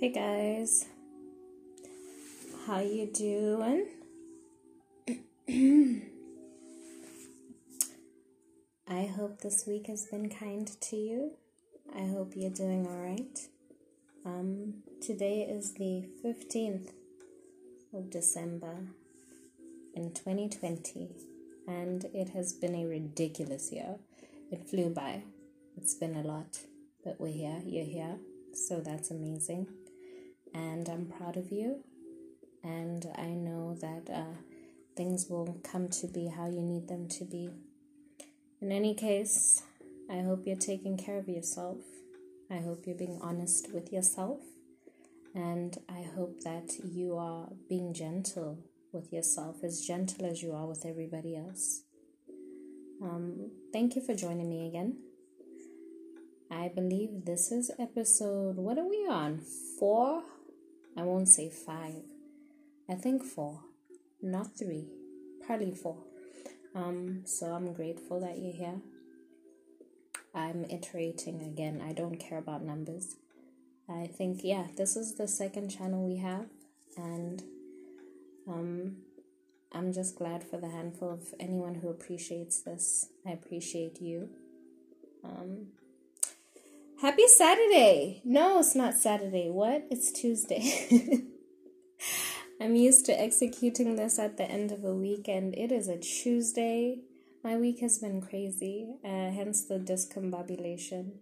Hey guys, how you doing? I hope this week has been kind to you. I hope you're doing all right. Um, today is the 15th of December in 2020, and it has been a ridiculous year. It flew by. It's been a lot, but we're here, you're here, so that's amazing and I'm proud of you. And I know that uh, things will come to be how you need them to be. In any case, I hope you're taking care of yourself. I hope you're being honest with yourself. And I hope that you are being gentle with yourself, as gentle as you are with everybody else. Um, thank you for joining me again. I believe this is episode, what are we on? Four I won't say five. I think four, not three, probably four. Um, so I'm grateful that you're here. I'm iterating again. I don't care about numbers. I think yeah, this is the second channel we have, and um, I'm just glad for the handful of anyone who appreciates this. I appreciate you. Um, Happy Saturday! No, it's not Saturday. What? It's Tuesday. I'm used to executing this at the end of a week, and It is a Tuesday. My week has been crazy, uh, hence the discombobulation.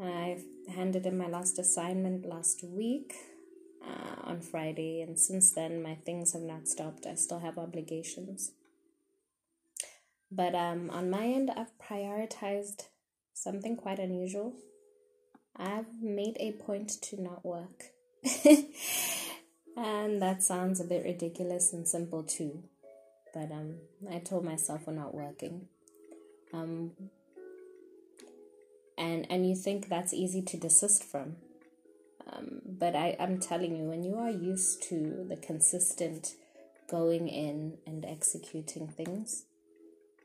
I've handed in my last assignment last week uh, on Friday, and since then, my things have not stopped. I still have obligations. But um, on my end, I've prioritized something quite unusual. I've made a point to not work. and that sounds a bit ridiculous and simple too. But um I told myself we're not working. Um and and you think that's easy to desist from. Um, but I, I'm telling you, when you are used to the consistent going in and executing things,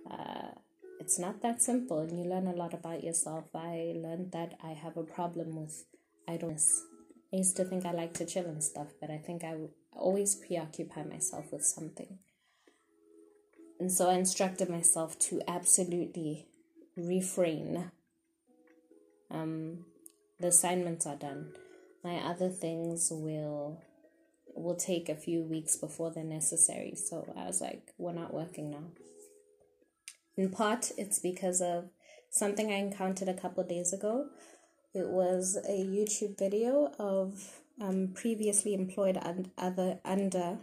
uh, it's not that simple and you learn a lot about yourself. I learned that I have a problem with idleness. I used to think I like to chill and stuff, but I think I always preoccupy myself with something. And so I instructed myself to absolutely refrain. Um, the assignments are done. My other things will will take a few weeks before they're necessary. So I was like, we're not working now. In part, it's because of something I encountered a couple of days ago. It was a YouTube video of um, previously employed and other under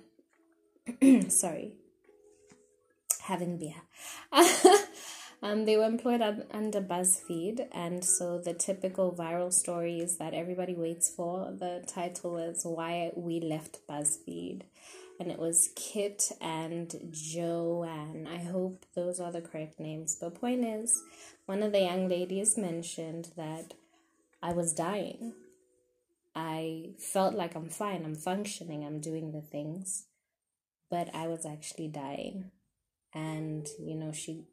sorry having beer. um, they were employed under BuzzFeed, and so the typical viral stories that everybody waits for. The title is "Why We Left BuzzFeed." And it was Kit and Joanne. I hope those are the correct names. But point is, one of the young ladies mentioned that I was dying. I felt like I'm fine, I'm functioning, I'm doing the things, but I was actually dying. And, you know, she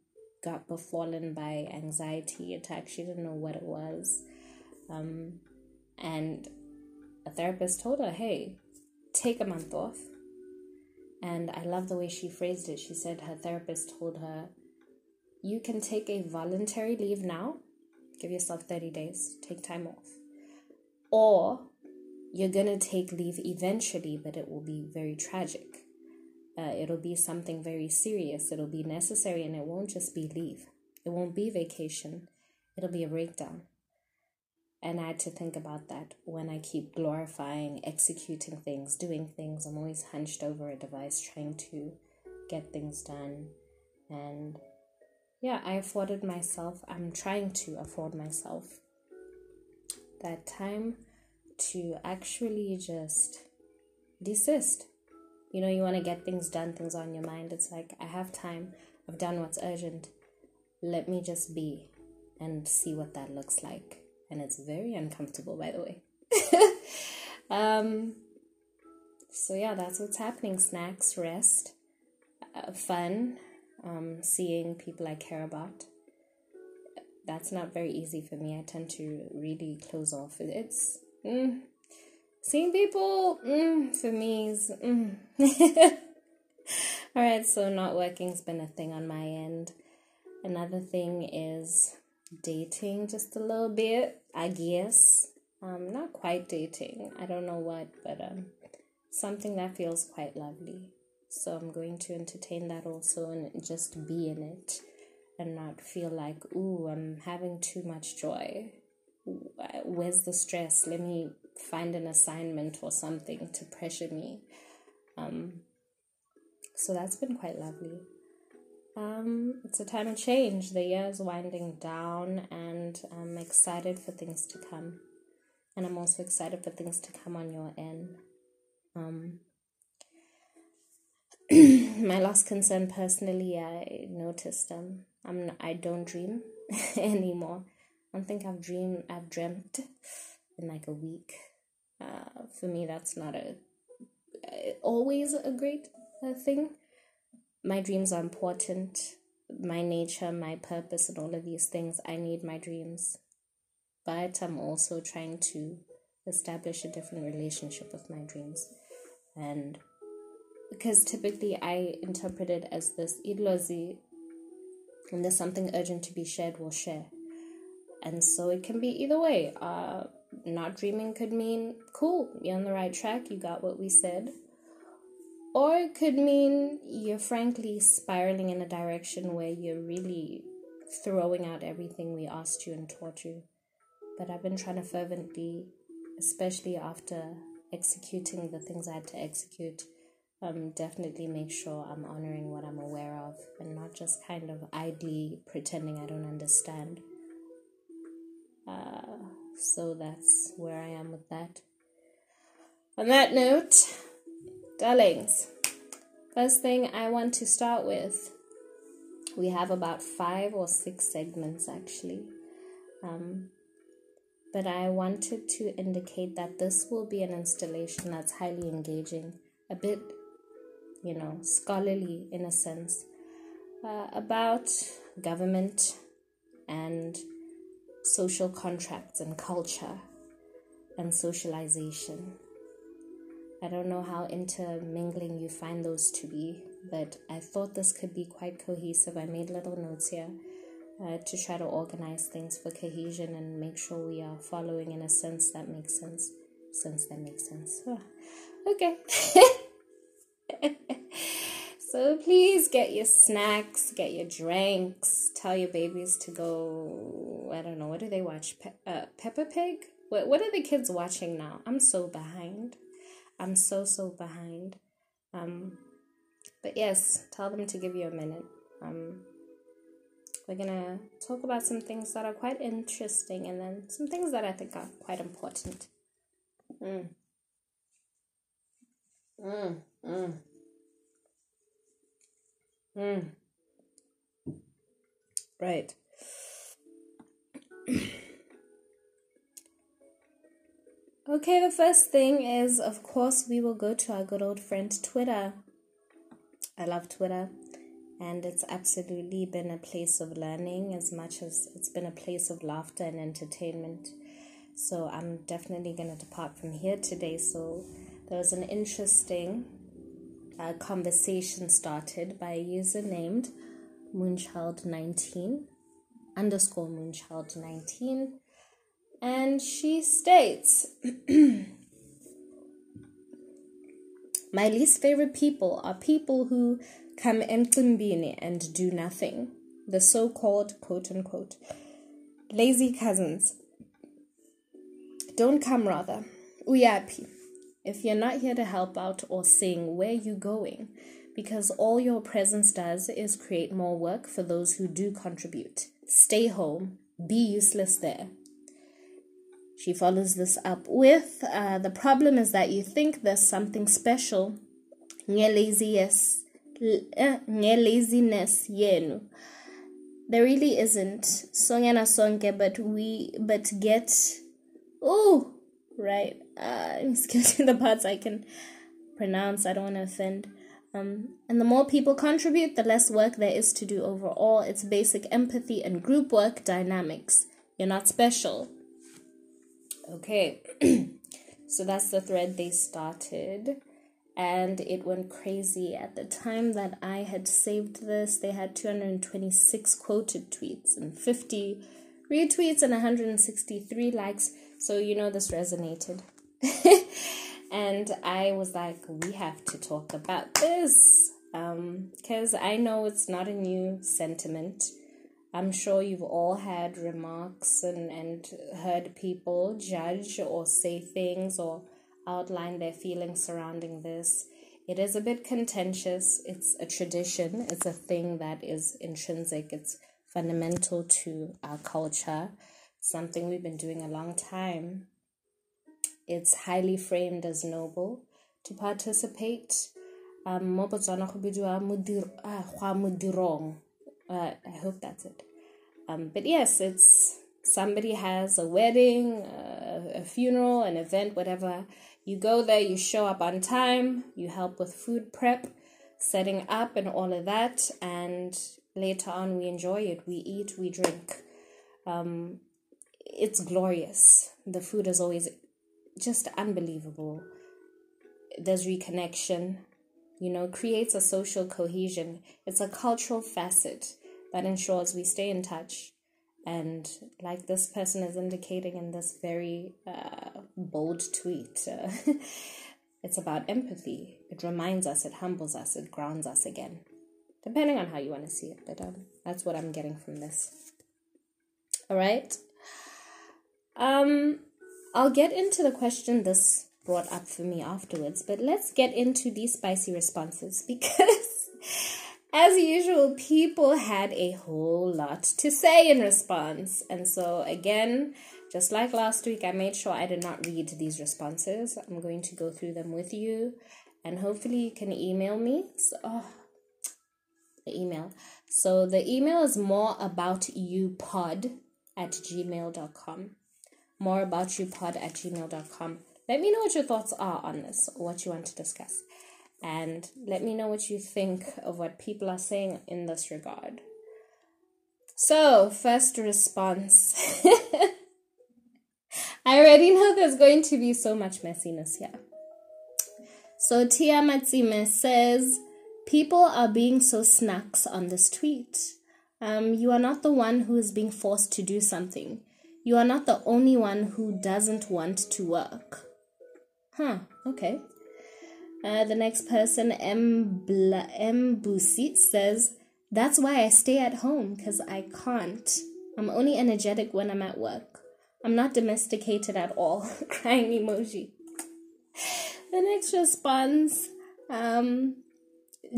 got befallen by anxiety attack. She didn't know what it was. Um, and a therapist told her, hey, take a month off and I love the way she phrased it. She said her therapist told her, You can take a voluntary leave now, give yourself 30 days, take time off. Or you're going to take leave eventually, but it will be very tragic. Uh, it'll be something very serious. It'll be necessary, and it won't just be leave. It won't be vacation. It'll be a breakdown. And I had to think about that when I keep glorifying, executing things, doing things. I'm always hunched over a device trying to get things done. And yeah, I afforded myself, I'm trying to afford myself that time to actually just desist. You know, you want to get things done, things on your mind. It's like, I have time, I've done what's urgent. Let me just be and see what that looks like and it's very uncomfortable, by the way. um, so, yeah, that's what's happening snacks, rest, uh, fun, um, seeing people I care about. That's not very easy for me. I tend to really close off. It's mm, seeing people mm, for me is mm. all right so not working's been a thing on my end another thing is dating just a little bit i guess. Um not quite dating. I don't know what but um something that feels quite lovely. So i'm going to entertain that also and just be in it and not feel like ooh i'm having too much joy. Where's the stress? Let me find an assignment or something to pressure me. Um, so that's been quite lovely. Um, it's a time of change. The year is winding down, and I'm excited for things to come. And I'm also excited for things to come on your end. Um, my last concern, personally, I noticed um, I'm I don't dream anymore. I don't think I've dreamed I've dreamt in like a week. Uh, for me, that's not a always a great uh, thing. My dreams are important. My nature, my purpose, and all of these things. I need my dreams, but I'm also trying to establish a different relationship with my dreams, and because typically I interpret it as this idlozi, and there's something urgent to be shared, we'll share. And so it can be either way. Uh, not dreaming could mean, cool, you're on the right track, you got what we said. Or it could mean you're frankly spiraling in a direction where you're really throwing out everything we asked you and taught you. But I've been trying to fervently, especially after executing the things I had to execute, um, definitely make sure I'm honoring what I'm aware of and not just kind of idly pretending I don't understand. Uh, so that's where I am with that. On that note, darlings, first thing I want to start with, we have about five or six segments actually. Um, but I wanted to indicate that this will be an installation that's highly engaging, a bit, you know, scholarly in a sense, uh, about government and social contracts and culture and socialization. I don't know how intermingling you find those to be, but I thought this could be quite cohesive. I made little notes here uh, to try to organize things for cohesion and make sure we are following in a sense that makes sense. Sense that makes sense. Oh, okay. So please get your snacks, get your drinks, tell your babies to go. I don't know, what do they watch? Pe- uh, Peppa Pig? What, what are the kids watching now? I'm so behind. I'm so, so behind. Um, but yes, tell them to give you a minute. Um, we're gonna talk about some things that are quite interesting and then some things that I think are quite important. Mm. Mm, mm. Mm. Right. okay, the first thing is, of course, we will go to our good old friend Twitter. I love Twitter, and it's absolutely been a place of learning as much as it's been a place of laughter and entertainment. So, I'm definitely going to depart from here today. So, there was an interesting a conversation started by a user named Moonchild19 underscore Moonchild19 and she states My least favorite people are people who come emcimbini and do nothing. The so called quote unquote lazy cousins. Don't come rather. Uyapi if you're not here to help out or sing, where you going? Because all your presence does is create more work for those who do contribute. Stay home, be useless there. She follows this up with uh, the problem is that you think there's something special. Laziness, uh, laziness yenu. There really isn't. Songena songe, but we but get oh right uh, I'm the parts I can pronounce. I don't want to offend. Um, and the more people contribute, the less work there is to do overall. It's basic empathy and group work dynamics. You're not special. Okay. So that's the thread they started. And it went crazy. At the time that I had saved this, they had 226 quoted tweets and 50 retweets and 163 likes. So, you know, this resonated. and I was like, we have to talk about this. Because um, I know it's not a new sentiment. I'm sure you've all had remarks and, and heard people judge or say things or outline their feelings surrounding this. It is a bit contentious. It's a tradition, it's a thing that is intrinsic, it's fundamental to our culture, something we've been doing a long time. It's highly framed as noble to participate. Um, uh, I hope that's it. Um, but yes, it's somebody has a wedding, uh, a funeral, an event, whatever. You go there, you show up on time, you help with food prep, setting up, and all of that. And later on, we enjoy it. We eat, we drink. Um, it's glorious. The food is always just unbelievable. There's reconnection, you know, creates a social cohesion. It's a cultural facet that ensures we stay in touch. And like this person is indicating in this very uh, bold tweet, uh, it's about empathy. It reminds us, it humbles us, it grounds us again, depending on how you want to see it. But um, that's what I'm getting from this. All right. Um, I'll get into the question this brought up for me afterwards, but let's get into these spicy responses because as usual, people had a whole lot to say in response. And so, again, just like last week, I made sure I did not read these responses. I'm going to go through them with you, and hopefully, you can email me. So, oh, the email. So, the email is more about you pod at gmail.com. More about you pod at gmail.com. Let me know what your thoughts are on this what you want to discuss and let me know what you think of what people are saying in this regard. So, first response. I already know there's going to be so much messiness here. So, Tia Matsime says, People are being so snacks on this tweet. Um, you are not the one who is being forced to do something. You are not the only one who doesn't want to work. Huh, okay. Uh, the next person, M. Bla- M. Busi, says, That's why I stay at home, because I can't. I'm only energetic when I'm at work. I'm not domesticated at all. Crying emoji. The next response um,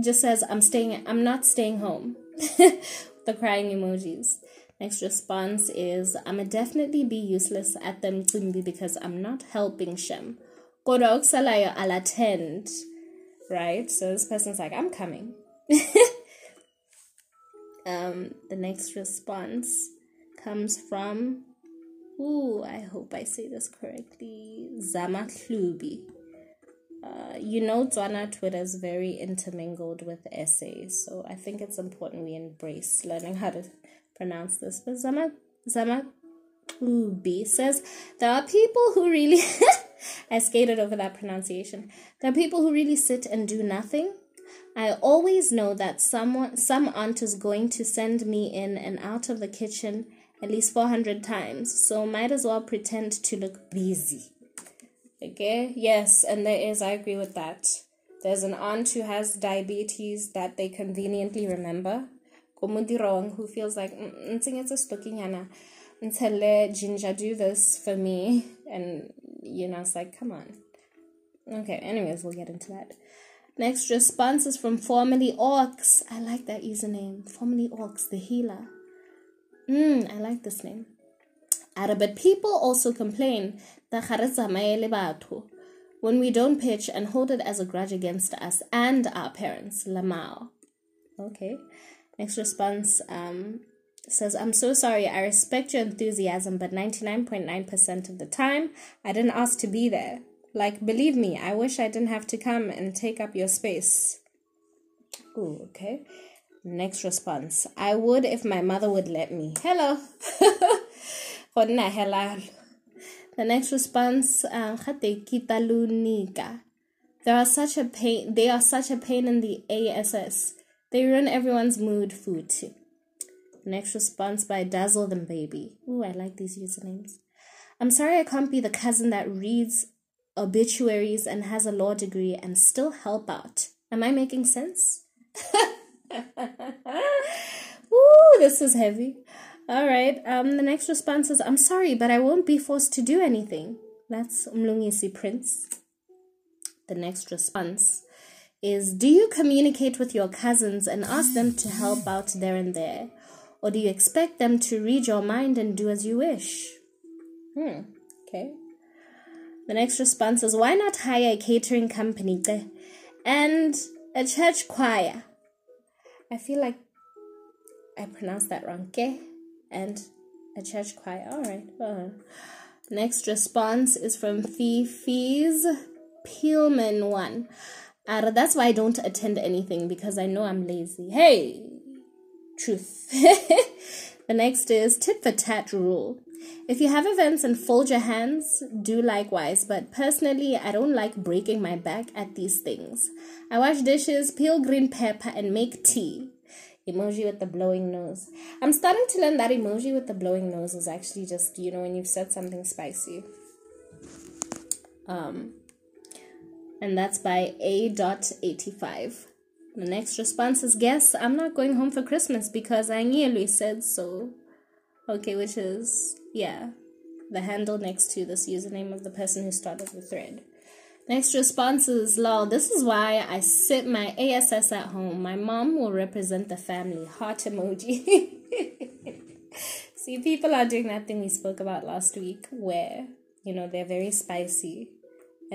just says, I'm staying, I'm not staying home. the crying emojis. Next response is, I'ma definitely be useless at them because I'm not helping Shem kodwa okusalayo i'll attend right? So this person's like i'm coming. Um the next response comes from ooh i hope i say this correctly zamaklubi uh, you know, Tswana Twitter is very intermingled with essays, so I think it's important we embrace learning how to pronounce this. But Zama Zama Ubi says there are people who really I skated over that pronunciation. There are people who really sit and do nothing. I always know that someone, some aunt is going to send me in and out of the kitchen at least 400 times, so might as well pretend to look busy. Okay, yes, and there is, I agree with that. There's an aunt who has diabetes that they conveniently remember. Komudirong, who feels like, mm, mm, it's a until eh, Ginger do this for me, and you know, it's like, come on. Okay, anyways, we'll get into that. Next response is from Formerly Orcs. I like that username. Formerly Orcs, the healer. Hmm, I like this name. Arabic people also complain that when we don't pitch and hold it as a grudge against us and our parents. Lamau. Okay. Next response um, says, I'm so sorry. I respect your enthusiasm, but 99.9% of the time, I didn't ask to be there. Like, believe me, I wish I didn't have to come and take up your space. Ooh, okay. Next response. I would if my mother would let me. Hello. The next response, uh, they are such a pain. They are such a pain in the ass. They ruin everyone's mood. Food. Next response by Dazzle Them Baby. Ooh, I like these usernames. I'm sorry I can't be the cousin that reads obituaries and has a law degree and still help out. Am I making sense? Ooh, this is heavy. All right. Um, the next response is, "I'm sorry, but I won't be forced to do anything." That's Umlungisi Prince. The next response is, "Do you communicate with your cousins and ask them to help out there and there, or do you expect them to read your mind and do as you wish?" Hmm. Okay. The next response is, "Why not hire a catering company and a church choir?" I feel like I pronounced that wrong. Okay and a church choir. All right. Uh, next response is from Fifi's Peelman one. Uh, that's why I don't attend anything because I know I'm lazy. Hey, truth. the next is tit for tat rule. If you have events and fold your hands, do likewise. But personally, I don't like breaking my back at these things. I wash dishes, peel green pepper, and make tea emoji with the blowing nose. I'm starting to learn that emoji with the blowing nose is actually just, you know, when you've said something spicy. Um, and that's by A.85. The next response is Guess I'm not going home for Christmas because I nearly said so. Okay, which is, yeah, the handle next to this username of the person who started the thread. Next response is lol. This is why I sit my ASS at home. My mom will represent the family. Heart emoji. See, people are doing that thing we spoke about last week where, you know, they're very spicy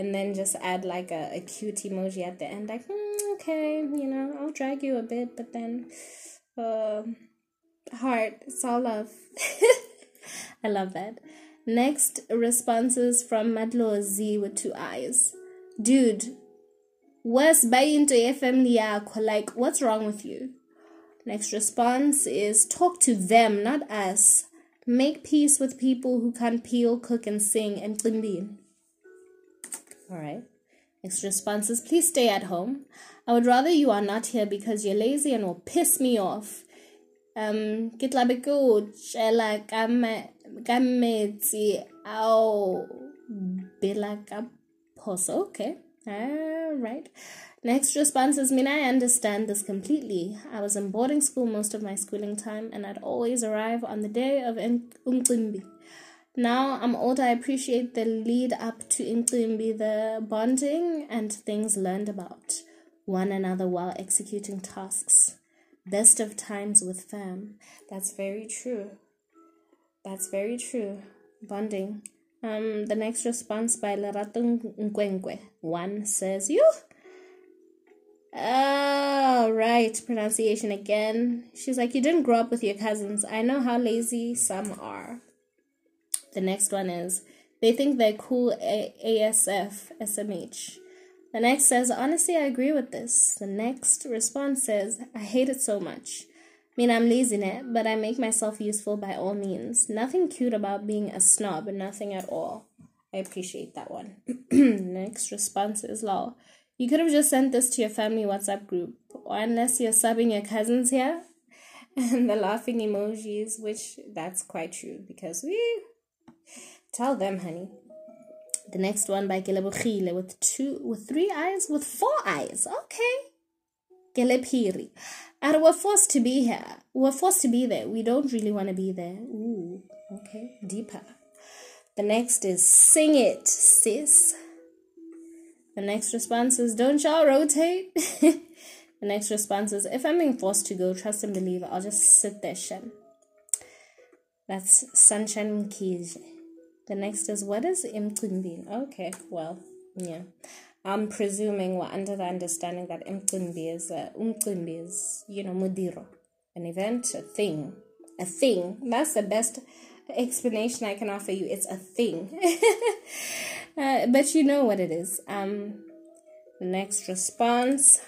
and then just add like a, a cute emoji at the end, like, mm, okay, you know, I'll drag you a bit, but then, uh, heart, it's all love. I love that. Next responses from Madlo Z with two eyes dude, Worse, where's into your family? Like, what's wrong with you? Next response is talk to them, not us. Make peace with people who can't peel, cook, and sing and clean. Alright. Next response is please stay at home. I would rather you are not here because you're lazy and will piss me off. Um, ke tla be ke o ao okay. All right. Next response is Mina, I understand this completely. I was in boarding school most of my schooling time and I'd always arrive on the day of Umcimbi. Now I'm older, I appreciate the lead up to Umcimbi, the bonding and things learned about one another while executing tasks. Best of times with fam. That's very true. That's very true. Bonding. Um, the next response by Lerato Nkwenkwe. One says, You. Oh, right. Pronunciation again. She's like, You didn't grow up with your cousins. I know how lazy some are. The next one is, They think they're cool A- ASF SMH. The next says, Honestly, I agree with this. The next response says, I hate it so much I mean, I'm lazy, but I make myself useful by all means. Nothing cute about being a snob, nothing at all. I appreciate that one. Next response is lol. You could have just sent this to your family WhatsApp group, or unless you're subbing your cousins here, and the laughing emojis, which that's quite true because we tell them, honey. The next one by Gelebuchile with two, with three eyes, with four eyes. Okay. Gelepiri. And we're forced to be here. We're forced to be there. We don't really want to be there. Ooh, okay, deeper. The next is sing it, sis. The next response is don't y'all rotate. the next response is if I'm being forced to go, trust and believe, I'll just sit there, Shem. That's Sunshine Kij. The next is what is Imkumbin? Okay, well, yeah. I'm presuming we're under the understanding that umcimbi is uh, is you know modiro, an event, a thing, a thing. That's the best explanation I can offer you. It's a thing, uh, but you know what it is. Um, next response.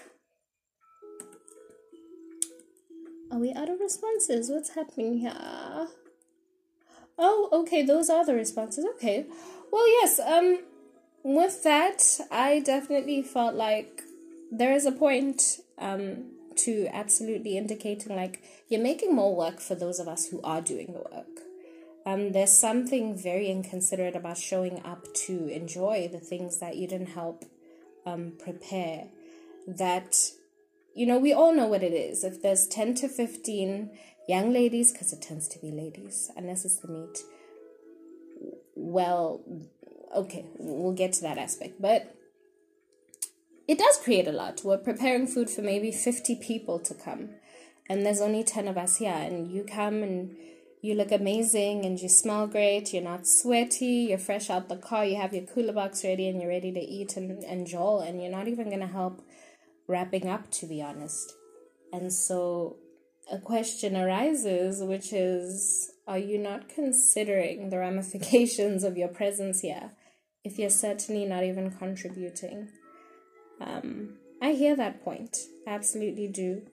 Are we out of responses? What's happening here? Oh, okay, those are the responses. Okay. well, yes. Um, with that, I definitely felt like there is a point um to absolutely indicating like you're making more work for those of us who are doing the work. Um, there's something very inconsiderate about showing up to enjoy the things that you didn't help um, prepare. That, you know, we all know what it is. If there's 10 to 15 young ladies, because it tends to be ladies, unless it's the meat, well, okay, we'll get to that aspect. But it does create a lot. We're preparing food for maybe 50 people to come, and there's only 10 of us here, and you come and you look amazing and you smell great, you're not sweaty, you're fresh out the car, you have your cooler box ready, and you're ready to eat and and enjoy, and you're not even going to help wrapping up, to be honest. And so a question arises, which is Are you not considering the ramifications of your presence here if you're certainly not even contributing? Um, I hear that point. I absolutely do.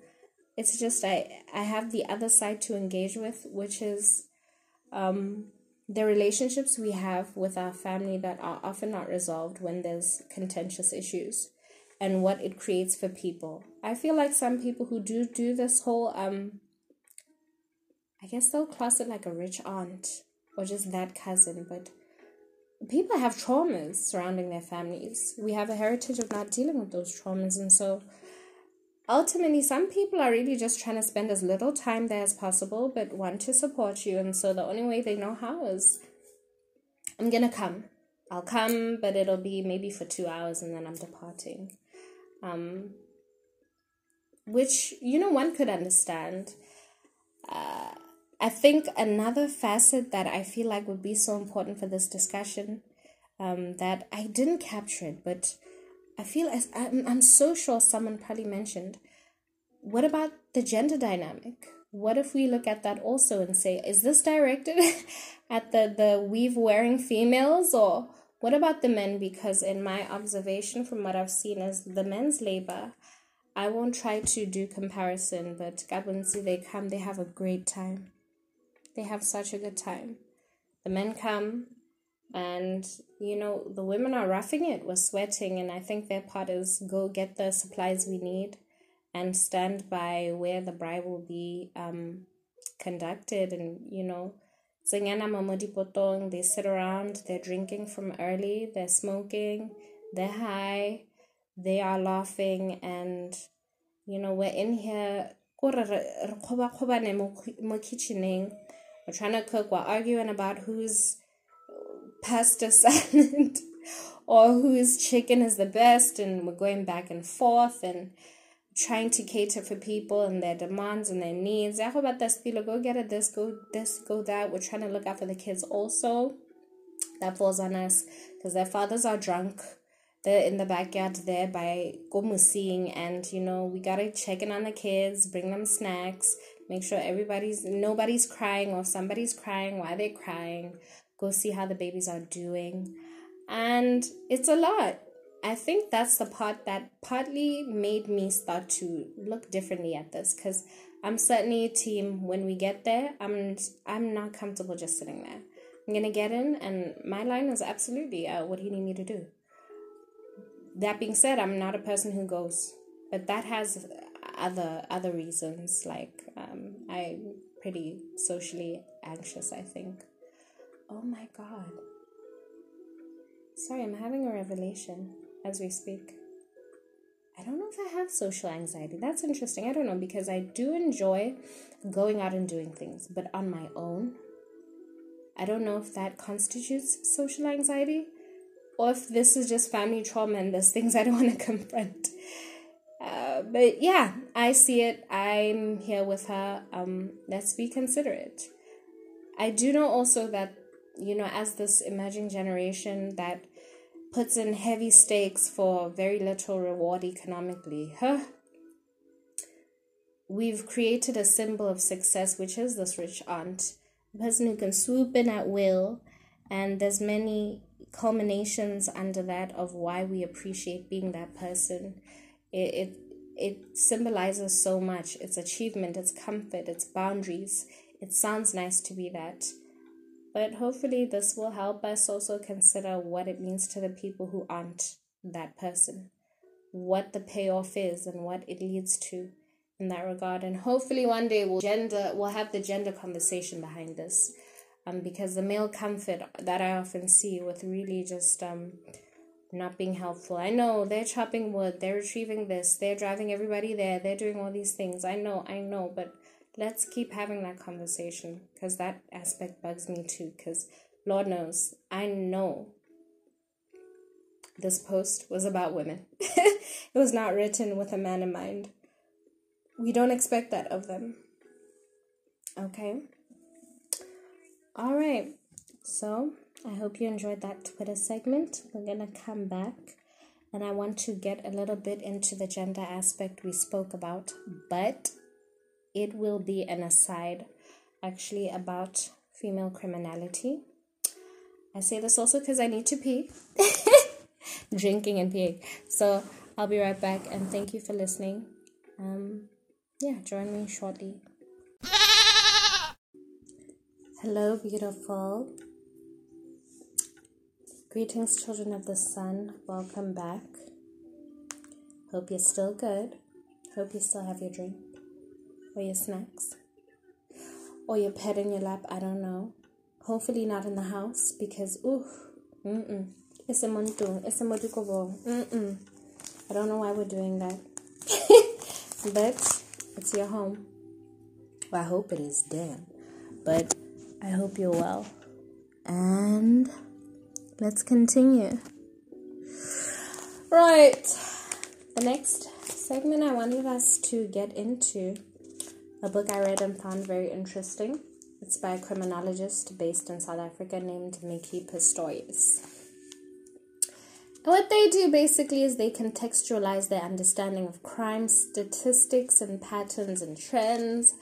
It's just I I have the other side to engage with, which is um, the relationships we have with our family that are often not resolved when there's contentious issues and what it creates for people. I feel like some people who do do this whole um I guess they'll class it like a rich aunt or just that cousin, but people have traumas surrounding their families. We have a heritage of not dealing with those traumas. And so ultimately, some people are really just trying to spend as little time there as possible, but want to support you. And so the only way they know how is I'm going to come. I'll come, but it'll be maybe for two hours and then I'm departing. Um, which, you know, one could understand. Uh, I think another facet that I feel like would be so important for this discussion um, that I didn't capture it, but I feel as I'm, I'm so sure someone probably mentioned. What about the gender dynamic? What if we look at that also and say, is this directed at the, the weave wearing females or what about the men? Because in my observation from what I've seen is the men's labor, I won't try to do comparison, but Gabonzi, they come, they have a great time they have such a good time. The men come, and you know, the women are roughing it, we're sweating, and I think their part is go get the supplies we need and stand by where the bride will be um, conducted. And you know, they sit around, they're drinking from early, they're smoking, they're high, they are laughing, and you know, we're in here. we're trying to cook. We're arguing about whose pasta salad or whose chicken is the best, and we're going back and forth and trying to cater for people and their demands and their needs. How about this? Go get it. This, go this, go that. We're trying to look out for the kids also. That falls on us because their fathers are drunk. They're in the backyard there by gomusing, and you know we gotta check in on the kids, bring them snacks, Make sure everybody's nobody's crying or somebody's crying, why are they're crying. Go see how the babies are doing. And it's a lot. I think that's the part that partly made me start to look differently at this because I'm certainly a team when we get there. I'm I'm not comfortable just sitting there. I'm gonna get in, and my line is absolutely, uh, what do you need me to do? That being said, I'm not a person who goes, but that has other other reasons like um, i'm pretty socially anxious i think oh my god sorry i'm having a revelation as we speak i don't know if i have social anxiety that's interesting i don't know because i do enjoy going out and doing things but on my own i don't know if that constitutes social anxiety or if this is just family trauma and there's things i don't want to confront uh, but yeah, I see it. I'm here with her. Um, let's be considerate. I do know also that, you know, as this emerging generation that puts in heavy stakes for very little reward economically, huh? We've created a symbol of success, which is this rich aunt, a person who can swoop in at will, and there's many culminations under that of why we appreciate being that person it, it it symbolizes so much. It's achievement, it's comfort, it's boundaries. It sounds nice to be that. But hopefully, this will help us also consider what it means to the people who aren't that person, what the payoff is, and what it leads to in that regard. And hopefully, one day we'll gender we'll have the gender conversation behind this, um, because the male comfort that I often see with really just um not being helpful. I know they're chopping wood, they're retrieving this, they're driving everybody there, they're doing all these things. I know, I know, but let's keep having that conversation because that aspect bugs me too. Because Lord knows, I know this post was about women. it was not written with a man in mind. We don't expect that of them. Okay? All right. So, I hope you enjoyed that Twitter segment. We're going to come back and I want to get a little bit into the gender aspect we spoke about, but it will be an aside actually about female criminality. I say this also because I need to pee, drinking and peeing. So I'll be right back and thank you for listening. Um, yeah, join me shortly. Hello, beautiful. Greetings, children of the sun. Welcome back. Hope you're still good. Hope you still have your drink or your snacks or your pet in your lap. I don't know. Hopefully not in the house because ooh, mm mm. It's a montu. It's a Mm mm. I don't know why we're doing that, but it's your home. Well, I hope it is. Damn, but I hope you're well. And let's continue. Right. The next segment I wanted us to get into a book I read and found very interesting. It's by a criminologist based in South Africa named Micki Pistorius. And what they do basically is they contextualize their understanding of crime statistics and patterns and trends.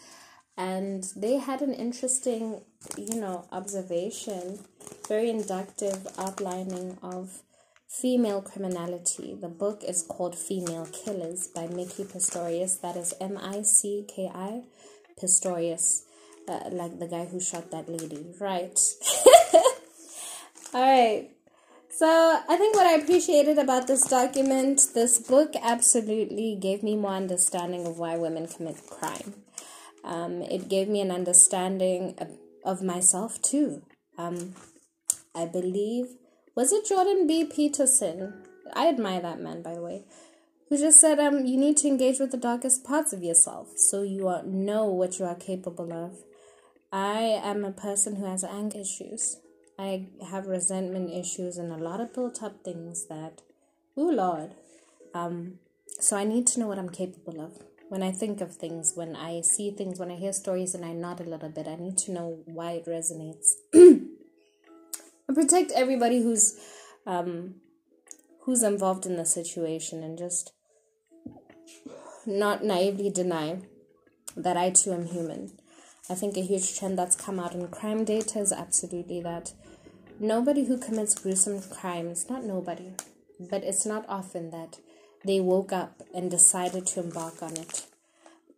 And they had an interesting, you know, observation, very inductive outlining of female criminality. The book is called Female Killers by Micki Pistorius. That is M I C K I Pistorius, uh, like the guy who shot that lady, right? All right. So, I think what I appreciated about this document, this book absolutely gave me more understanding of why women commit crime. Um, it gave me an understanding of, myself too. Um, I believe, was it Jordan B. Peterson? I admire that man, by the way who just said um you need to engage with the darkest parts of yourself so you are, know what you are capable of. I am a person who has anger issues. I have resentment issues and a lot of built up things that oh lord. Um so I need to know what I'm capable of. When I think of things, when I see things, when I hear stories and I nod a little bit, I need to know why it resonates. and protect everybody who's um who's involved in the situation and just not naively deny that I too am human. I think a huge trend that's come out in crime data is absolutely that nobody who commits gruesome crimes, not nobody, but it's not often that they woke up and decided to embark on it.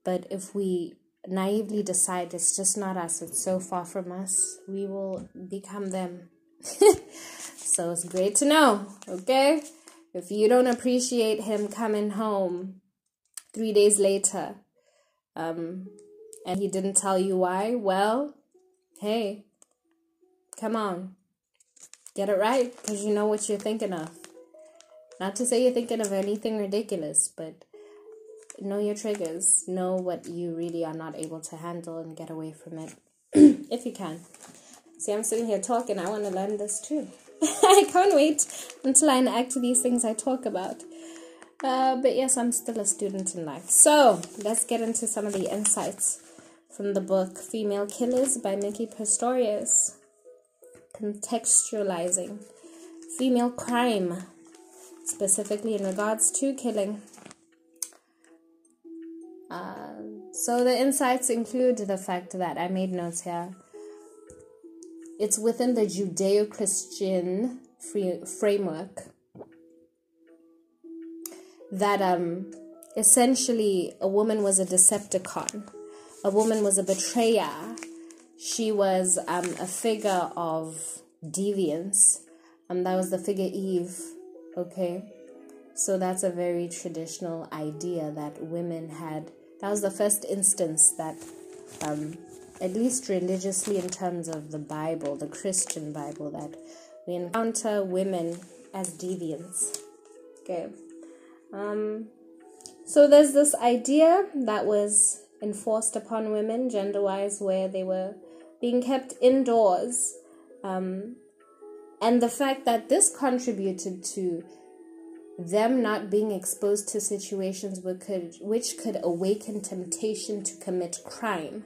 But if we naively decide it's just not us, it's so far from us, we will become them. so it's great to know, okay? If you don't appreciate him coming home three days later um, and he didn't tell you why, well, hey, come on, get it right because you know what you're thinking of. Not to say you're thinking of anything ridiculous, but know your triggers, know what you really are not able to handle, and get away from it if you can. See, I'm sitting here talking, I want to learn this too. I can't wait until I enact these things I talk about. Uh, but yes, I'm still a student in life. So let's get into some of the insights from the book Female Killers by Micki Pistorius. Contextualizing female crime, specifically in regards to killing. Uh, so the insights include the fact that I made notes here. It's within the Judeo Christian framework that um, essentially a woman was a Decepticon, a woman was a betrayer. she was um, a figure of deviance. and that was the figure Eve. Okay, so that's a very traditional idea that women had. That was the first instance that, um, at least religiously, in terms of the Bible, the Christian Bible, that we encounter women as deviants. Okay. Um, so there's this idea that was enforced upon women gender wise where they were being kept indoors. Um, and the fact that this contributed to them not being exposed to situations which could, which could awaken temptation to commit crime.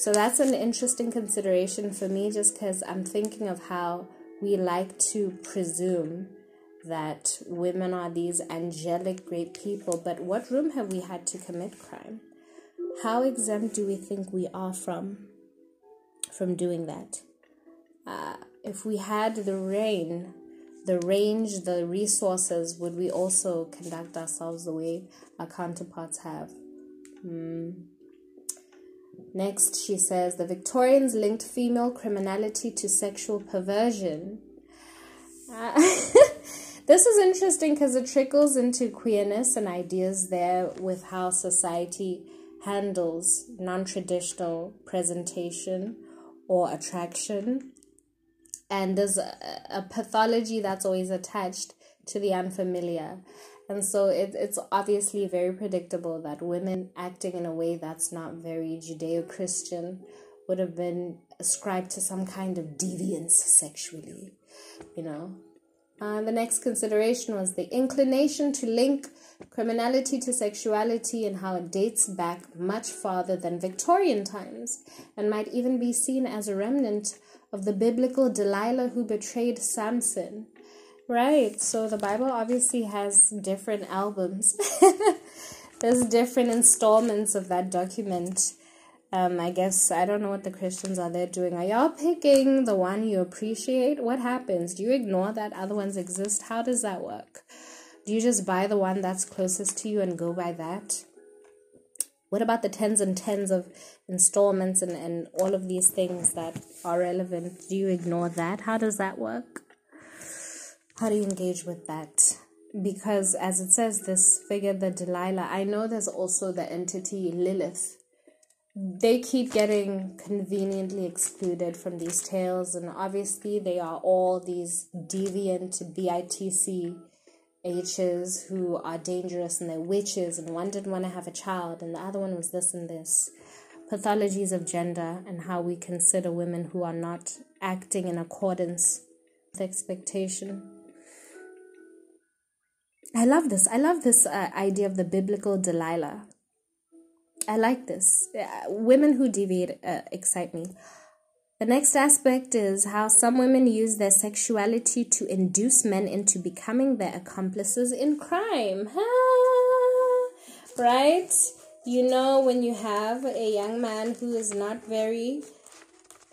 So that's an interesting consideration for me just because I'm thinking of how we like to presume that women are these angelic, great people, but what room have we had to commit crime? How exempt do we think we are from from doing that? Uh, if we had the rain, the range, the resources, would we also conduct ourselves the way our counterparts have? Hmm. Next, she says the Victorians linked female criminality to sexual perversion. Uh, this is interesting because it trickles into queerness and ideas there with how society handles non traditional presentation or attraction. And there's a, a, pathology that's always attached to the unfamiliar. And so it, it's obviously very predictable that women acting in a way that's not very Judeo Christian would have been ascribed to some kind of deviance sexually, you know. Uh, the next consideration was the inclination to link criminality to sexuality and how it dates back much farther than Victorian times and might even be seen as a remnant of the biblical Delilah who betrayed Samson Right. So the Bible obviously has different albums. There's different installments of that document. Um, I guess I don't know what the Christians are there doing. Are y'all picking the one you appreciate? What happens? Do you ignore that other ones exist? How does that work? Do you just buy the one that's closest to you and go by that? What about the tens and tens of installments and, and all of these things that are relevant? Do you ignore that? How does that work? How do you engage with that? Because as it says, this figure, the Delilah, I know there's also the entity Lilith. They keep getting conveniently excluded from these tales, and obviously, they are all these deviant BITC H's who are dangerous and they're witches, and one didn't want to have a child, and the other one was this and this. Pathologies of gender and how we consider women who are not acting in accordance with expectation. I love this. I love this uh, idea of the biblical Delilah. I like this. Uh, women who deviate uh, excite me. The next aspect is how some women use their sexuality to induce men into becoming their accomplices in crime. right? You know, when you have a young man who is not very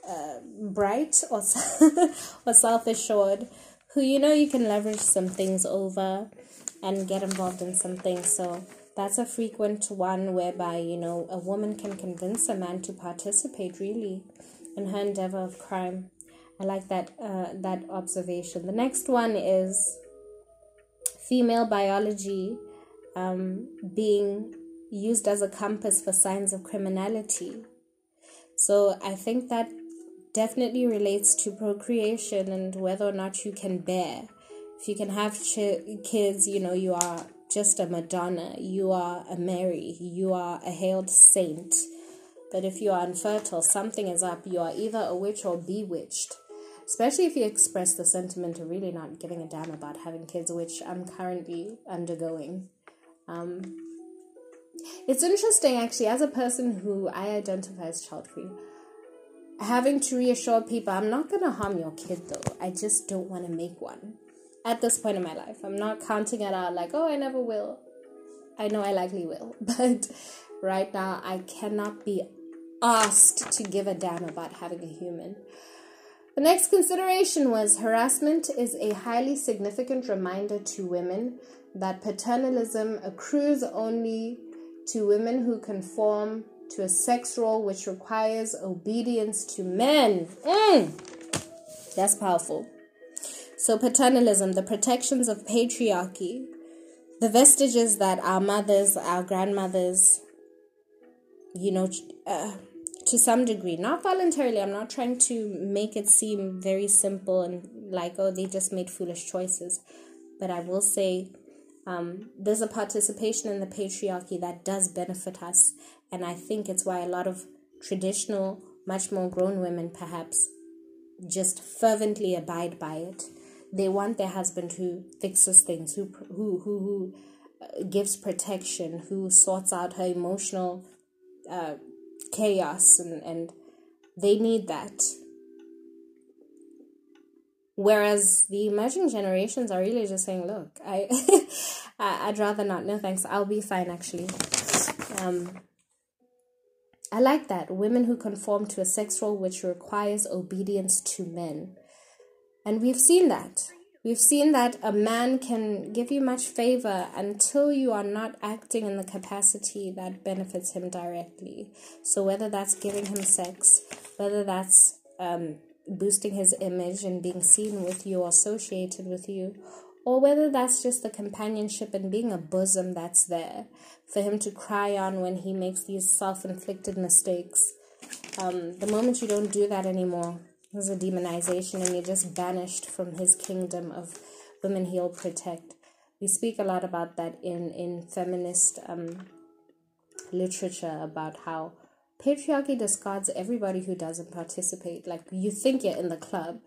uh, bright or, or self assured, who you know you can leverage some things over and get involved in something. So that's a frequent one whereby, you know, a woman can convince a man to participate really in her endeavor of crime. I like that uh, that observation. The next one is female biology um, being used as a compass for signs of criminality. So I think that definitely relates to procreation and whether or not you can bear. If you can have ch- kids, you know, you are just a Madonna, you are a Mary, you are a hailed saint. But if you are infertile, something is up. You are either a witch or bewitched. Especially if you express the sentiment of really not giving a damn about having kids, which I'm currently undergoing. Um, it's interesting, actually, as a person who I identify as child free, having to reassure people I'm not going to harm your kid though. I just don't want to make one at this point in my life. I'm not counting it out like, oh, I never will. I know I likely will, but right now I cannot be asked to give a damn about having a human. The next consideration was harassment is a highly significant reminder to women that paternalism accrues only to women who conform to a sex role which requires obedience to men. Mm. That's powerful. So, paternalism, the protections of patriarchy, the vestiges that our mothers, our grandmothers, you know, uh, to some degree, not voluntarily. I'm not trying to make it seem very simple and like, oh, they just made foolish choices. But I will say um, there's a participation in the patriarchy that does benefit us. And I think it's why a lot of traditional, much more grown women perhaps just fervently abide by it. They want their husband who fixes things, who who who, who uh, gives protection, who sorts out her emotional uh, chaos and, and they need that. Whereas the emerging generations are really just saying, look, I, I'd rather not. No thanks. I'll be fine, actually. Um, I like that. Women who conform to a sex role which requires obedience to men. And we've seen that. We've seen that a man can give you much favor until you are not acting in the capacity that benefits him directly. So, whether that's giving him sex, whether that's um, boosting his image and being seen with you or associated with you, or whether that's just the companionship and being a bosom that's there for him to cry on when he makes these self inflicted mistakes. Um, the moment you don't do that anymore, there's a demonization and you're just banished from his kingdom of women he'll protect. We speak a lot about that in, in feminist um, literature about how patriarchy discards everybody who doesn't participate. Like you think you're in the club,